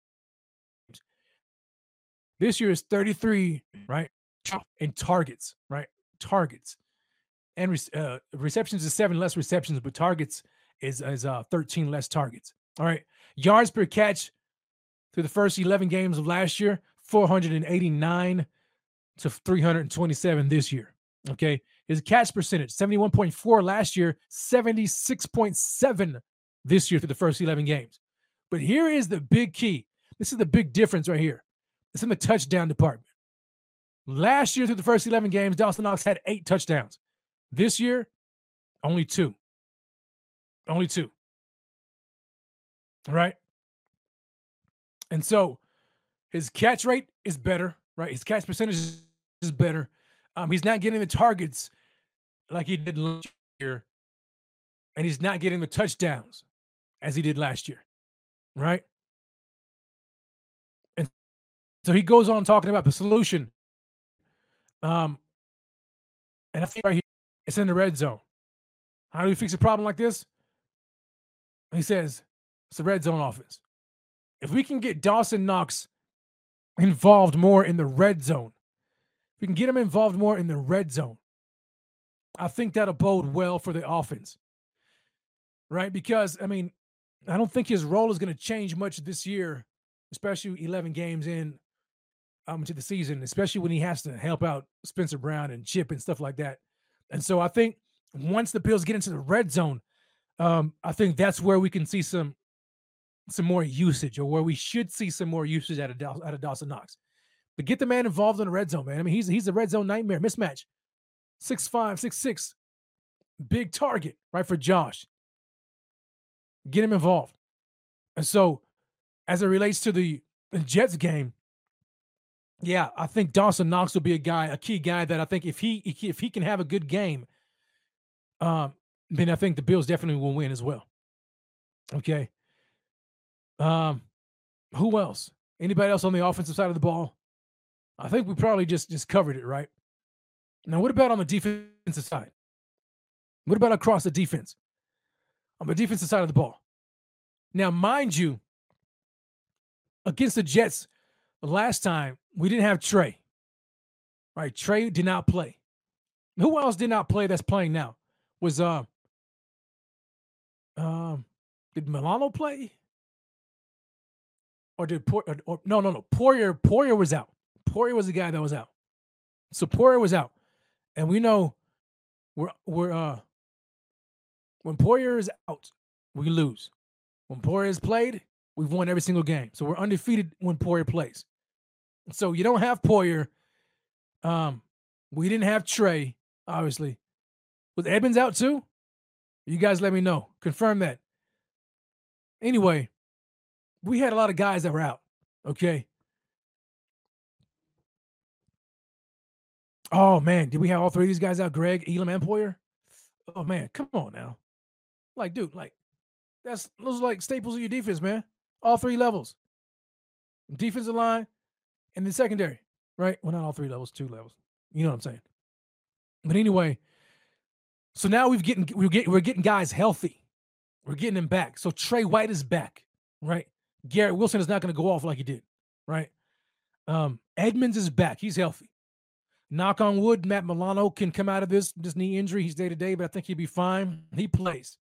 This year is 33, right? And targets, right? Targets. And uh, receptions is seven less receptions, but targets is, is uh, 13 less targets. All right. Yards per catch through the first 11 games of last year, 489 to 327 this year. Okay. His catch percentage, 71.4 last year, 76.7 this year through the first 11 games. But here is the big key. This is the big difference right here. It's in the touchdown department. Last year through the first 11 games, Dawson Knox had eight touchdowns. This year, only two. Only two. Right? And so his catch rate is better, right? His catch percentage is better. Um, he's not getting the targets like he did last year, and he's not getting the touchdowns as he did last year, right? And so he goes on talking about the solution. Um, and I think right here, it's in the red zone. How do we fix a problem like this? He says it's the red zone offense. If we can get Dawson Knox involved more in the red zone, if we can get him involved more in the red zone, I think that'll bode well for the offense. Right? Because, I mean, I don't think his role is going to change much this year, especially 11 games in um, to the season, especially when he has to help out Spencer Brown and Chip and stuff like that. And so I think once the Bills get into the red zone, um, I think that's where we can see some some more usage, or where we should see some more usage out of out of Dawson Knox. But get the man involved in the red zone, man. I mean, he's he's a red zone nightmare. Mismatch, six five, six six, big target, right for Josh. Get him involved. And so, as it relates to the, the Jets game, yeah, I think Dawson Knox will be a guy, a key guy that I think if he if he can have a good game, um, then I think the Bills definitely will win as well. Okay. Um, who else? Anybody else on the offensive side of the ball? I think we probably just just covered it, right? Now, what about on the defensive side? What about across the defense? On the defensive side of the ball. Now, mind you, against the Jets last time, we didn't have Tre. Right? Tre did not play. Who else did not play that's playing now? Was uh um did Milano play? Or did Por- or, or, no no no Poyer Poyer was out. Poyer was the guy that was out. So Poyer was out. And we know we're we're uh when Poyer is out, we lose. When Poyer is played, we've won every single game. So we're undefeated when Poyer plays. So you don't have Poyer. Um, we didn't have Tre, obviously. Was Edmunds out too? You guys let me know. Confirm that. Anyway, we had a lot of guys that were out. Okay. Oh man, did we have all three of these guys out? Greg, Elam, and Poyer? Oh man, come on now. Like, dude, like that's those are like staples of your defense, man. All three levels. Defensive line and the secondary, right? Well, not all three levels, two levels. You know what I'm saying? But anyway, so now we've getting we're getting we're getting guys healthy. We're getting them back. So Tre White is back, right? Garrett Wilson is not going to go off like he did, right? Um, Edmunds is back. He's healthy. Knock on wood, Matt Milano can come out of this this knee injury. He's day to day, but I think he'll be fine. He plays.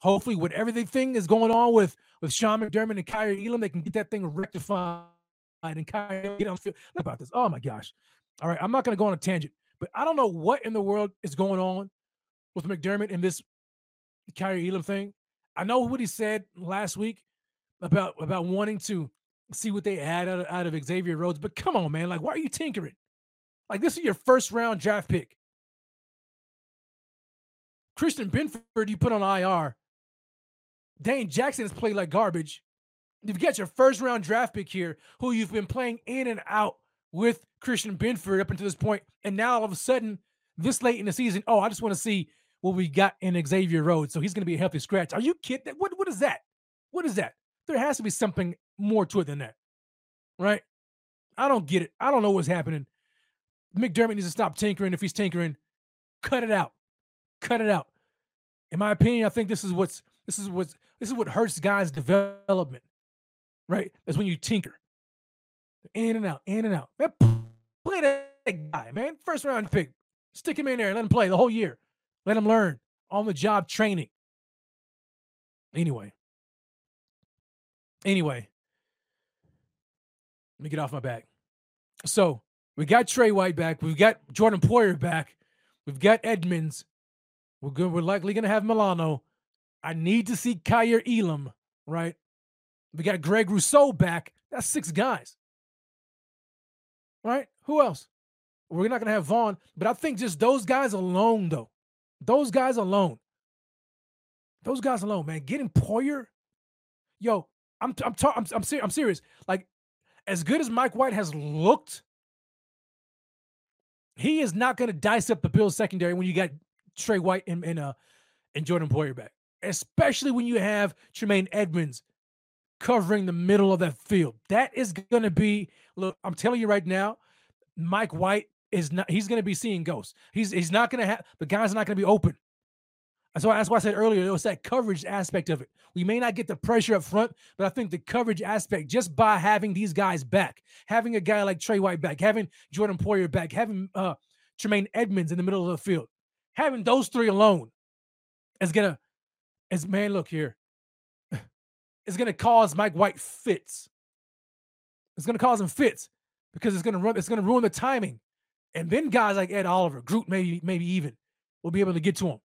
Hopefully, with everything is going on with with Sean McDermott and Kaiir Elam, they can get that thing rectified and on field. about this. Oh my gosh! All right, I'm not going to go on a tangent, but I don't know what in the world is going on with McDermott and this Kaiir Elam thing. I know what he said last week about about wanting to see what they had out of, out of Xavier Rhodes, but come on, man! Like, why are you tinkering? Like this is your first round draft pick. Christian Benford, you put on IR. Dane Jackson has played like garbage. You've got your first round draft pick here, who you've been playing in and out with Christian Benford up until this point, and now all of a sudden, this late in the season, oh, I just want to see what we got in Xavier Rhodes, so he's going to be a healthy scratch. Are you kidding? What what is that? What is that? There has to be something more to it than that, right? I don't get it. I don't know what's happening. McDermott needs to stop tinkering. If he's tinkering, cut it out. Cut it out. In my opinion, I think this is what's this is what's this is what hurts guys' development. Right? That's when you tinker. In and out, in and out. Man, play that guy, man. First round pick. Stick him in there and let him play the whole year. Let him learn on the job training. Anyway. Anyway. Let me get off my back. So we got Tre White back. We've got Jordan Poyer back. We've got Edmunds. We're good. We're likely gonna have Milano. I need to see Kaiir Elam, right? We got Greg Rousseau back. That's six guys. Right? Who else? We're not gonna have Von, but I think just those guys alone, though. Those guys alone. Those guys alone, man. Getting Poyer, yo, I'm I'm ta- I'm I'm, ser- I'm serious. Like, as good as Mike White has looked he is not going to dice up the Bills secondary when you got Tre White and and, uh, and Jordan Poyer back, especially when you have Tremaine Edmunds covering the middle of that field. That is going to be look. I'm telling you right now, Mike White is not. He's going to be seeing ghosts. He's he's not going to have the guys are not going to be open. So that's why I said earlier it was that coverage aspect of it. We may not get the pressure up front, but I think the coverage aspect, just by having these guys back, having a guy like Tre White back, having Jordan Poyer back, having uh, Tremaine Edmunds in the middle of the field, having those three alone is gonna, is man, look here, is going to cause Mike White fits. It's going to cause him fits because it's going to run. It's going to ruin the timing, and then guys like Ed Oliver, Groot, maybe maybe even will be able to get to him,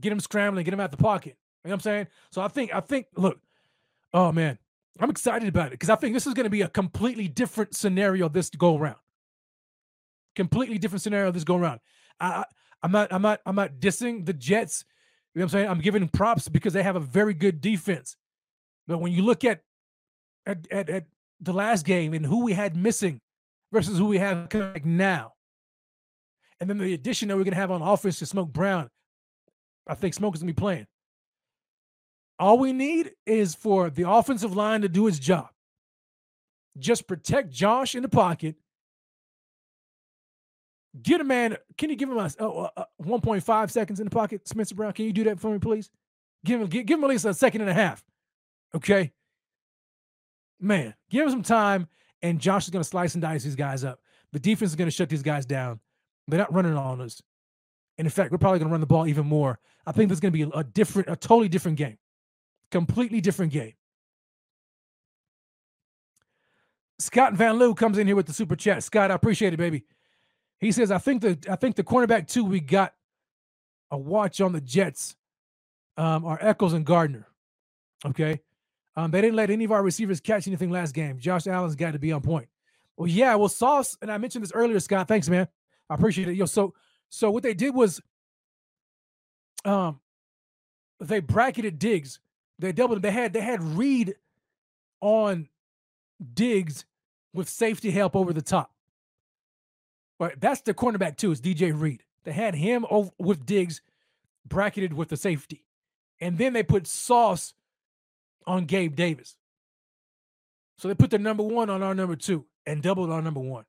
get him scrambling, get him out the pocket. You know what I'm saying? So I think I think look, oh man, I'm excited about it because I think this is going to be a completely different scenario this go around. Completely different scenario this go around. I, I'm not I'm not I'm not dissing the Jets. You know what I'm saying? I'm giving props because they have a very good defense. But when you look at at, at, at the last game and who we had missing versus who we have coming now, and then the addition that we're gonna have on offense to Smoke Brown, I think Smoke is gonna be playing. All we need is for the offensive line to do its job. Just protect Josh in the pocket. Get a man. Can you give him a, a, a 1.5 seconds in the pocket, Spencer Brown? Can you do that for me, please? Give him, give, give him at least a second and a half. Okay. Man, give him some time, and Josh is going to slice and dice these guys up. The defense is going to shut these guys down. They're not running on us. And in fact, we're probably going to run the ball even more. I think there's going to be a different, a totally different game. Completely different game. Scott Van Loo comes in here with the super chat. Scott, I appreciate it, baby. He says, I think the I think the cornerback two we got a watch on the Jets um, are Echols and Gardner. Okay. Um, they didn't let any of our receivers catch anything last game. Josh Allen's got to be on point. Well, yeah, well, Sauce, and I mentioned this earlier, Scott. Thanks, man. I appreciate it. Yo, so so what they did was um they bracketed Diggs. They doubled they had they had Reed on Diggs with safety help over the top. Right, that's the cornerback too. Is DJ Reed. They had him over with Diggs bracketed with the safety, and then they put Sauce on Gabe Davis. So they put their number one on our number two and doubled our number one,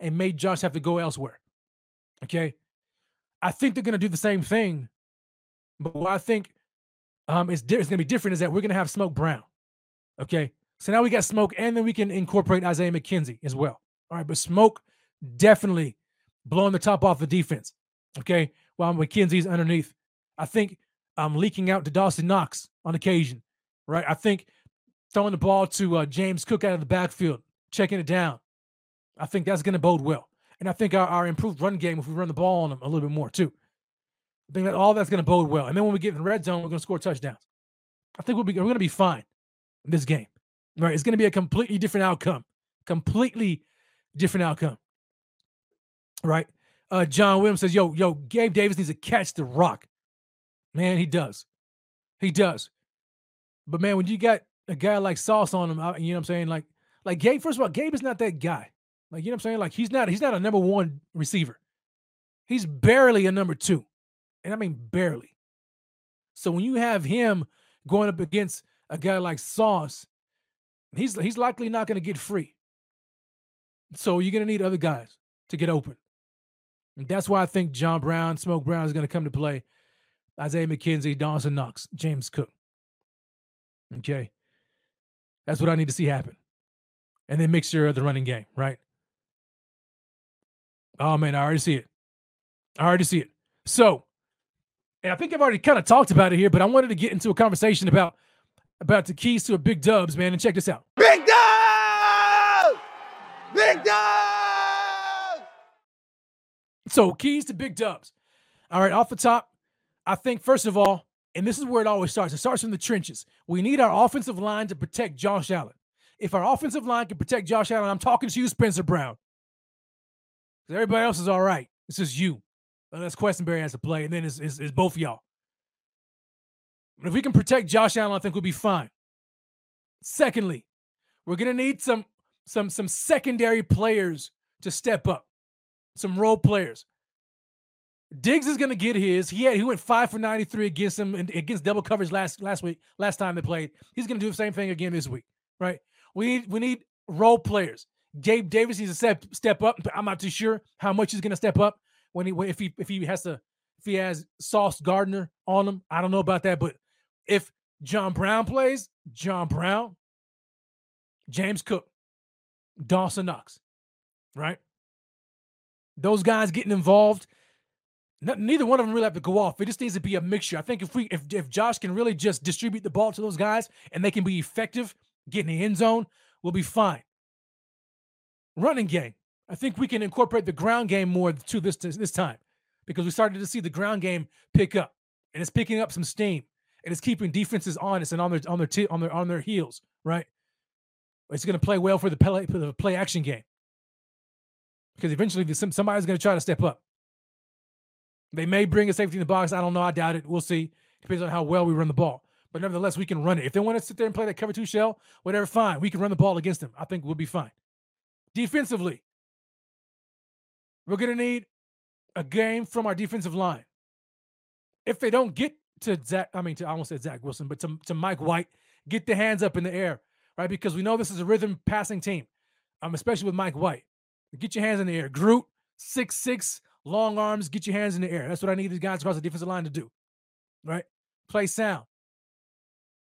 and made Josh have to go elsewhere. Okay, I think they're going to do the same thing, but what I think um, is, is going to be different is that we're going to have Smoke Brown. Okay, so now we got Smoke, and then we can incorporate Isaiah McKenzie as well. All right, but Smoke definitely blowing the top off the defense. Okay, while McKenzie's underneath, I think I'm um, leaking out to Dawson Knox on occasion. Right, I think throwing the ball to uh, James Cook out of the backfield, checking it down. I think that's going to bode well. And I think our, our improved run game, if we run the ball on them a little bit more too, I think that all that's going to bode well. And then when we get in the red zone, we're going to score touchdowns. I think we'll be, we're going to be fine in this game. Right? It's going to be a completely different outcome. Completely different outcome. Right? Uh, John Williams says, "Yo, yo, Gabe Davis needs to catch the rock." Man, he does. He does. But man, when you got a guy like Sauce on him, you know what I'm saying? Like, like Gabe. First of all, Gabe is not that guy. Like, you know what I'm saying? Like, he's not he's not a number one receiver. He's barely a number two. And I mean barely. So when you have him going up against a guy like Sauce, he's he's likely not going to get free. So you're going to need other guys to get open. And that's why I think John Brown, Smoke Brown is going to come to play. Isaiah McKenzie, Dawson Knox, James Cook. Okay. That's what I need to see happen. And then mixture of the running game, right? Oh man, I already see it. I already see it. So, and I think I've already kind of talked about it here, but I wanted to get into a conversation about about the keys to a big dubs, man. And check this out. Big dubs! Big dubs! So, keys to big dubs. All right, off the top, I think first of all, and this is where it always starts. It starts from the trenches. We need our offensive line to protect Josh Allen. If our offensive line can protect Josh Allen, I'm talking to you, Spencer Brown. Because Everybody else is all right. It's just you. Unless Quessenberry has to play, and then it's, it's, it's both y'all. But if we can protect Josh Allen, I think we'll be fine. Secondly, we're gonna need some some some secondary players to step up, some role players. Diggs is gonna get his. He had he went five for ninety three against him against double coverage last last week. Last time they played, he's gonna do the same thing again this week, right? We need we need role players. Gabe Davis needs to step step up. I'm not too sure how much he's going to step up when he if he if he has to if he has Sauce Gardner on him. I don't know about that, but if John Brown plays, John Brown, James Cook, Dawson Knox, right? Those guys getting involved. Neither one of them really have to go off. It just needs to be a mixture. I think if we if if Josh can really just distribute the ball to those guys and they can be effective getting the end zone, we'll be fine. Running game. I think we can incorporate the ground game more to this this time because we started to see the ground game pick up and it's picking up some steam and it's keeping defenses honest and on their on their t- on their on their heels, right? It's going to play well for the play for the play action game because eventually somebody's going to try to step up. They may bring a safety in the box. I don't know. I doubt it. We'll see. Depends on how well we run the ball. But nevertheless, we can run it. If they want to sit there and play that cover two shell, whatever, fine. We can run the ball against them. I think we'll be fine. Defensively, we're going to need a game from our defensive line. If they don't get to Zach, I mean, to, I almost said Zach Wilson, but to, to Mike White, get the hands up in the air, right? Because we know this is a rhythm passing team, um, especially with Mike White. Get your hands in the air. Groot, six six, long arms, get your hands in the air. That's what I need these guys across the defensive line to do, right? Play sound.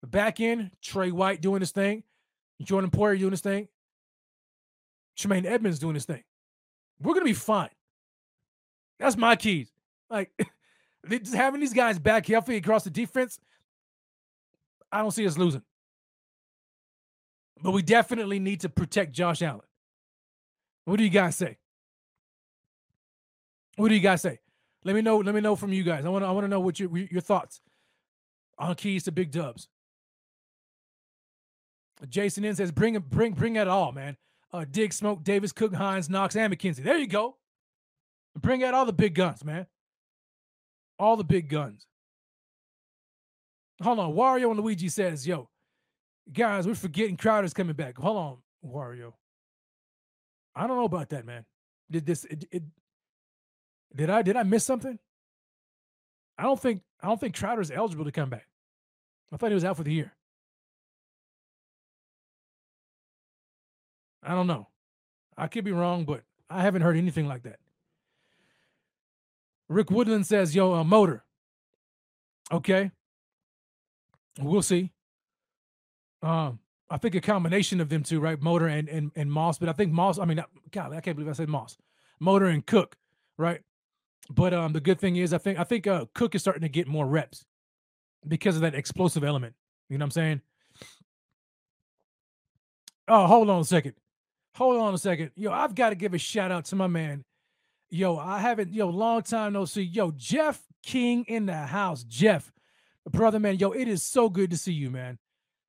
The back end, Tre White doing his thing, Jordan Poyer doing his thing, Tremaine Edmunds doing his thing. We're gonna be fine. That's my keys. Like just having these guys back healthy across the defense, I don't see us losing. But we definitely need to protect Josh Allen. What do you guys say? What do you guys say? Let me know. Let me know from you guys. I want to. I want to know what your your thoughts on keys to big dubs. Jason in says, "Bring bring bring it all, man. Uh, Dig, Smoke, Davis, Cook, Hines, Knox, and McKenzie. There you go. Bring out all the big guns, man. All the big guns. Hold on. Wario and Luigi says, "Yo, guys, we're forgetting Crowder's coming back. Hold on, Wario. I don't know about that, man. Did this? It, it, did I did I miss something? I don't think I don't think Crowder's eligible to come back. I thought he was out for the year. I don't know. I could be wrong, but I haven't heard anything like that. Rick Woodland says, "Yo, a motor." Okay, we'll see. Um, I think a combination of them two, right? Motor and and and Moss, but I think Moss. I mean, God, I can't believe I said Moss. Motor and Cook, right? But um, the good thing is, I think I think uh, Cook is starting to get more reps because of that explosive element. You know what I'm saying? Oh, hold on a second. Hold on a second. Yo, I've got to give a shout out to my man. Yo, I haven't, yo, long time no see. Yo, Jeff King in the house. Jeff, brother, man, yo, it is so good to see you, man.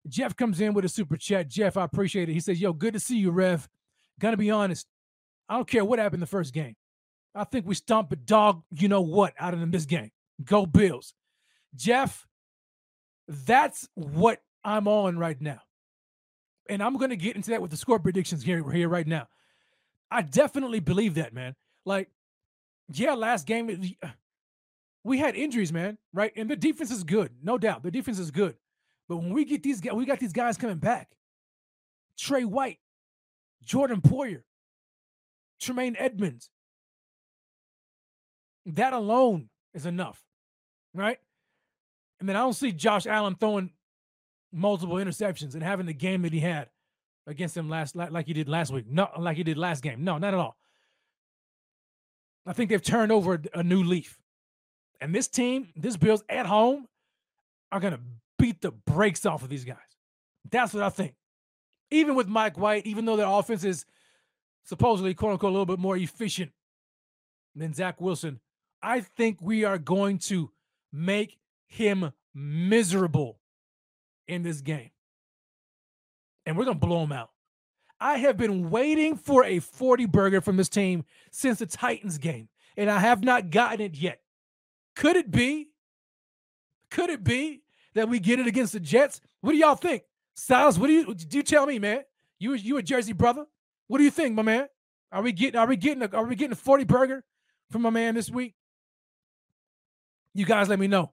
Jeff comes in with a super chat. Jeff, I appreciate it. He says, Yo, good to see you, Rev. Gotta be honest. I don't care what happened the first game. I think we stomp a dog, you know what, out of them this game. Go Bills. Jeff, that's what I'm on right now. And I'm gonna get into that with the score predictions here, here right now. I definitely believe that, man. Like, yeah, last game uh, we had injuries, man, right? And the defense is good, no doubt. The defense is good. But when we get these guys, we got these guys coming back. Tre White, Jordan Poyer, Tremaine Edmunds. That alone is enough, right? And then I don't see Josh Allen throwing multiple interceptions and having the game that he had against them last like he did last week. Not like he did last game. No, not at all. I think they've turned over a new leaf. And this team, this Bills at home, are going to beat the brakes off of these guys. That's what I think. Even with Mike White, even though their offense is supposedly, quote unquote, a little bit more efficient than Zach Wilson, I think we are going to make him miserable in this game. And we're going to blow him out. I have been waiting for a 40 burger from this team since the Titans game, and I have not gotten it yet. Could it be? Could it be that we get it against the Jets. What do y'all think? Silas, what do you do you tell me, man? You you a Jersey brother? What do you think, my man? Are we getting are we getting a, are we getting a 40 burger from my man this week? You guys let me know.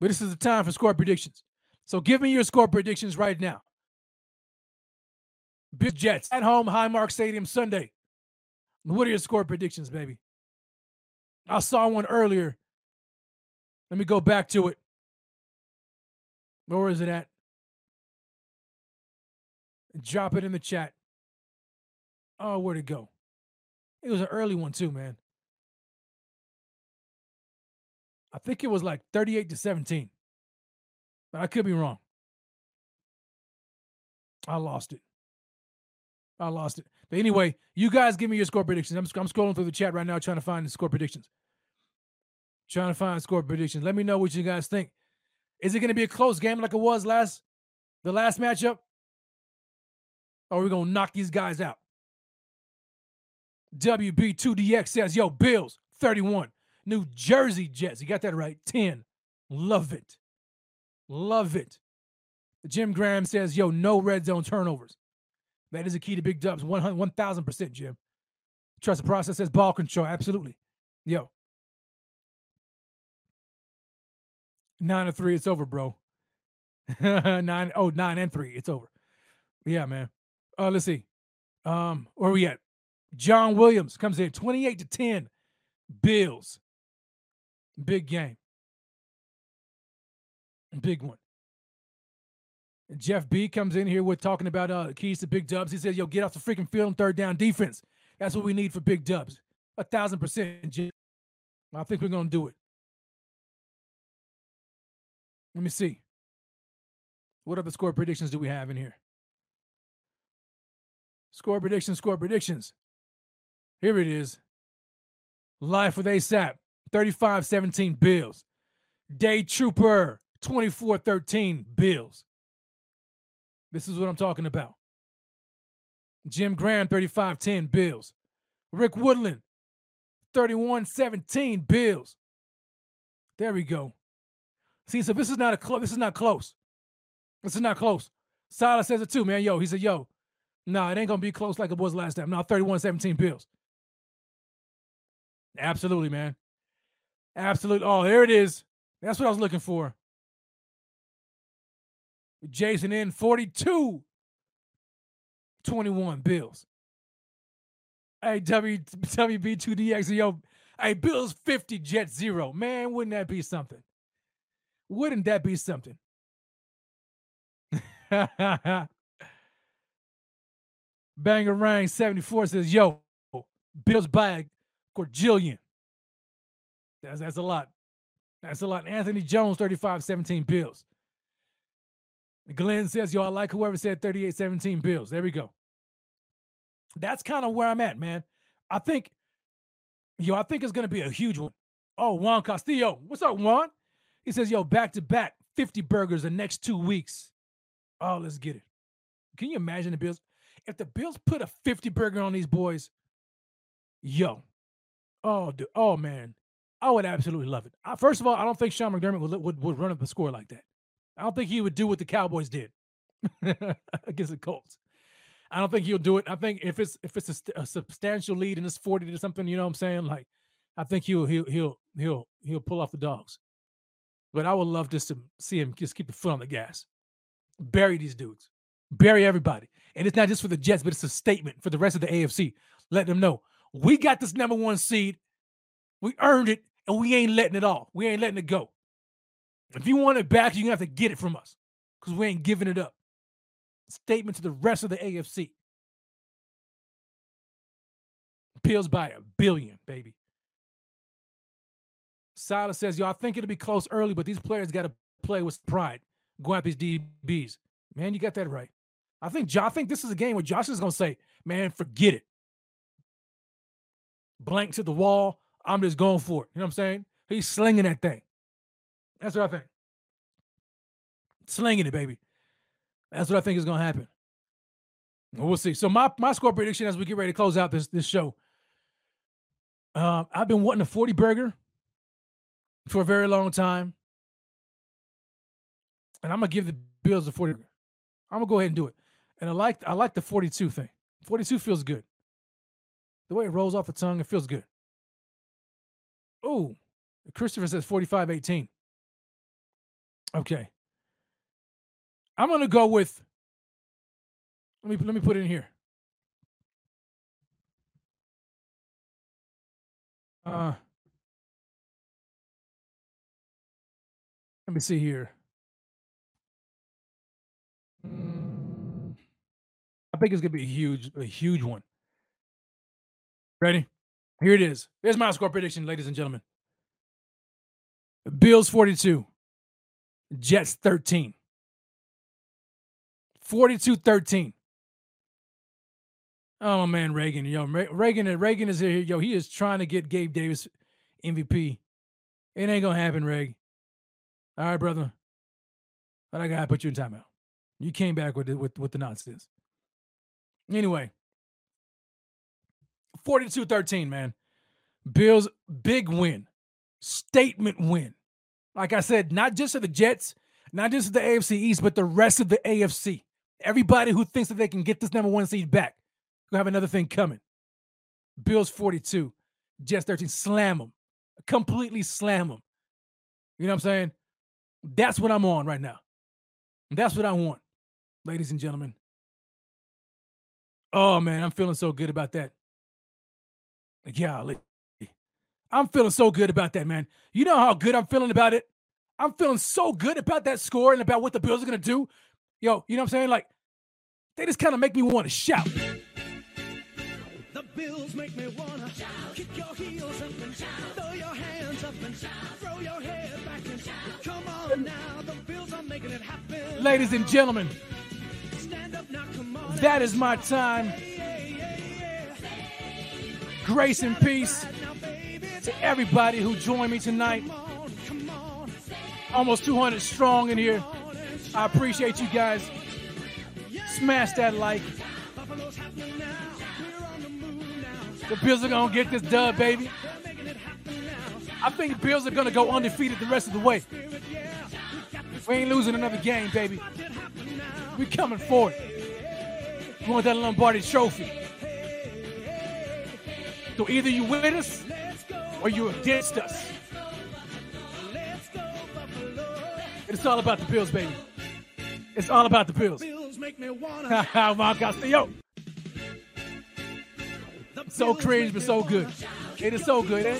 But this is the time for score predictions. So give me your score predictions right now. Big Jets at home, Highmark Stadium Sunday. What are your score predictions, baby? I saw one earlier. Let me go back to it. Where is it at? Drop it in the chat. Oh, where'd it go? It was an early one too, man. I think it was like 38 to 17. But I could be wrong. I lost it. I lost it. But anyway, you guys give me your score predictions. I'm, I'm scrolling through the chat right now trying to find the score predictions. Trying to find score predictions. Let me know what you guys think. Is it going to be a close game like it was last the last matchup? Or are we going to knock these guys out? WB2DX says, yo, Bills, 31. New Jersey Jets. You got that right. 10. Love it. Love it. Jim Graham says, yo, no red zone turnovers. That is a key to big dubs. 1000%, Jim. Trust the process says ball control. Absolutely. Yo. Nine and three, it's over, bro. nine, oh, nine and three, it's over. Yeah, man. Uh, let's see. Um, where we at? John Williams comes in 28 to 10. Bills. Big game. Big one. Jeff B comes in here with talking about uh keys to big dubs. He says, "Yo, get off the freaking field and third down defense. That's what we need for big dubs. A thousand percent. I think we're gonna do it. Let me see. What other score predictions do we have in here? Score predictions, score predictions. Here it is. Life with ASAP, 35 17 Bills. Day Trooper, 24 13 Bills. This is what I'm talking about. Jim Graham, 35 10 Bills. Rick Woodland, 31 17 Bills. There we go. See, so this is not a close. This is not close. This is not close. Silas says it too, man. Yo, he said, yo, no, nah, it ain't gonna be close like it was last time. No, 31-17 Bills. Absolutely, man. Absolutely. Oh, there it is. That's what I was looking for. Jason in 42 21 Bills. Hey, w, WB2DX, yo, hey, Bills 50, Jet zero. Man, wouldn't that be something? Wouldn't that be something? Banger Rang 74 says, yo, Bills by Corjillion. That's, that's a lot. That's a lot. Anthony Jones, 35 17 Bills. Glenn says, yo, I like whoever said 38 17 Bills. There we go. That's kind of where I'm at, man. I think, yo, I think it's going to be a huge one. Oh, Juan Castillo. What's up, Juan? He says, yo, back to back 50 burgers the next two weeks. Oh, let's get it. Can you imagine the Bills? If the Bills put a 50 burger on these boys, yo, oh, dude, oh man, I would absolutely love it. First of all, I don't think Sean McDermott would, would, would run up a score like that. I don't think he would do what the Cowboys did against the Colts. I don't think he'll do it. I think if it's if it's a, a, substantial lead and it's forty to something, you know what I'm saying? Like, I think he'll he'll he'll he'll he'll pull off the dogs. But I would love just to see him just keep the foot on the gas, bury these dudes, bury everybody, and it's not just for the Jets, but it's a statement for the rest of the AFC. Let them know we got this number one seed, we earned it, and we ain't letting it off. We ain't letting it go. If you want it back, you're gonna have to get it from us because we ain't giving it up. Statement to the rest of the AFC. Bills by a billion, baby. Silas says, yo, I think it'll be close early, but these players got to play with pride. Go at these DBs. Man, you got that right. I think I think this is a game where Josh is gonna say, man, forget it. Blank to the wall. I'm just going for it. You know what I'm saying? He's slinging that thing. That's what I think. Slinging it, baby. That's what I think is going to happen. We'll see. So my my score prediction as we get ready to close out this this show. Uh, I've been wanting a 40 burger for a very long time. And I'm gonna give the Bills a 40. I'm gonna go ahead and do it. And I like I like the 42 thing. 42 feels good. The way it rolls off the tongue, it feels good. Oh, Christopher says 45 18. Okay. I'm gonna go with. Let me let me put it in here. Uh, let me see here. Mm, I think it's gonna be a huge, a huge one. Ready? Here it is. Here's my score prediction, ladies and gentlemen. Bills 42, Jets 13. 42 13. Oh man, Reagan, yo, Reagan, Reagan is here. Yo, he is trying to get Gabe Davis MVP. It ain't gonna happen, Reg. All right, brother. But I gotta put you in timeout. You came back with the, with with the nonsense. Anyway, 42-13, man. Bills big win. Statement win. Like I said, not just for the Jets, not just for the AFC East, but the rest of the AFC. Everybody who thinks that they can get this number one seed back, we have another thing coming. Bills 42, Jets 13. Slam them. Completely slam them. You know what I'm saying? That's what I'm on right now. That's what I want, ladies and gentlemen. Oh man, I'm feeling so good about that. Golly. I'm feeling so good about that, man. You know how good I'm feeling about it? I'm feeling so good about that score and about what the Bills are gonna do. Yo, you know what I'm saying? Like, they just kind of make me want to shout. The Bills make me wanna shout. Kick your heels up and shout. Throw your hands up and shout. Throw your head back and shout. Come on now, the Bills are making it happen. Ladies and gentlemen, now, on, that is my time. Grace and peace to everybody who joined me tonight. Almost 200 strong in here. I appreciate you guys. Smash that like. The Bills are gonna get this dub, baby. I think the Bills are gonna go undefeated the rest of the way. We ain't losing another game, baby. We coming forward. We want that Lombardi trophy. So either you with us or you against us. It's all about the Bills, baby. It's all about the Bills. Bills make me wanna. Juan Castillo. So cringe, but so good. It is so good, eh?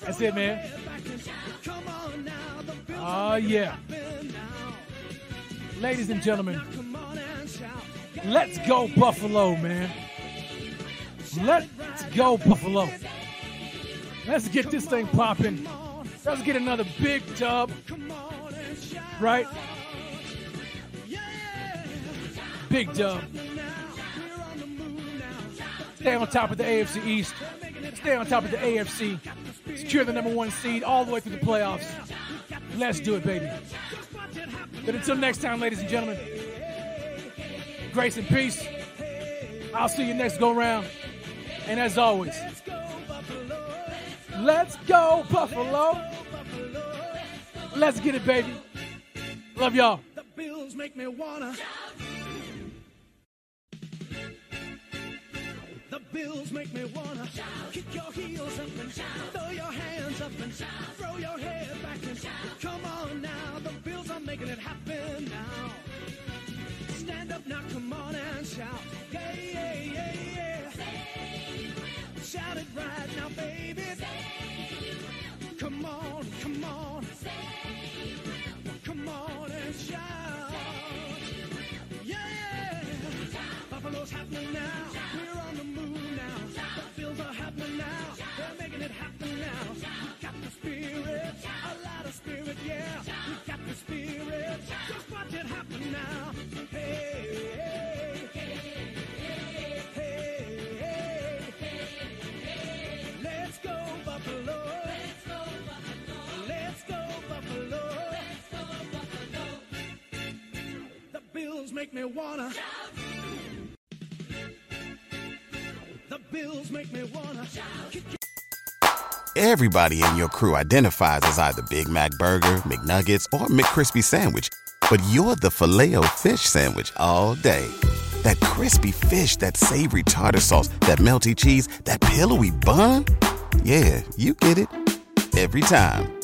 That's it, man. Oh, yeah. Ladies and gentlemen, let's go Buffalo, man. Let's go Buffalo. Let's get this thing popping. Let's get another big dub right? Big dub. Stay on top of the AFC East. Stay on top of the AFC. Secure the number one seed all the way through the playoffs. Let's do it, baby. But until next time, ladies and gentlemen, grace and peace. I'll see you next go round. And as always, let's go, Buffalo. Let's get it, baby. Love y'all. The bills make me wanna. The bills make me wanna kick your heels up and shout. throw your hands up and shout. throw your head back and shout. come on now. The bills are making it happen now. Stand up now, come on and shout. Yeah, yeah, yeah. Shout it right now, baby. Come on, come on. Come on and shout. Yeah. Buffalo's happening now. We're on the move now. The Bills are happening now. They're making it happen now. We got the spirit. A lot of spirit, yeah. We got the spirit. Just watch it happen now. Hey, make me wanna. The bills make me wanna. Everybody in your crew identifies as either Big Mac Burger, McNuggets, or McCrispy Sandwich, but you're the filet fish Sandwich all day. That crispy fish, that savory tartar sauce, that melty cheese, that pillowy bun. Yeah, you get it every time.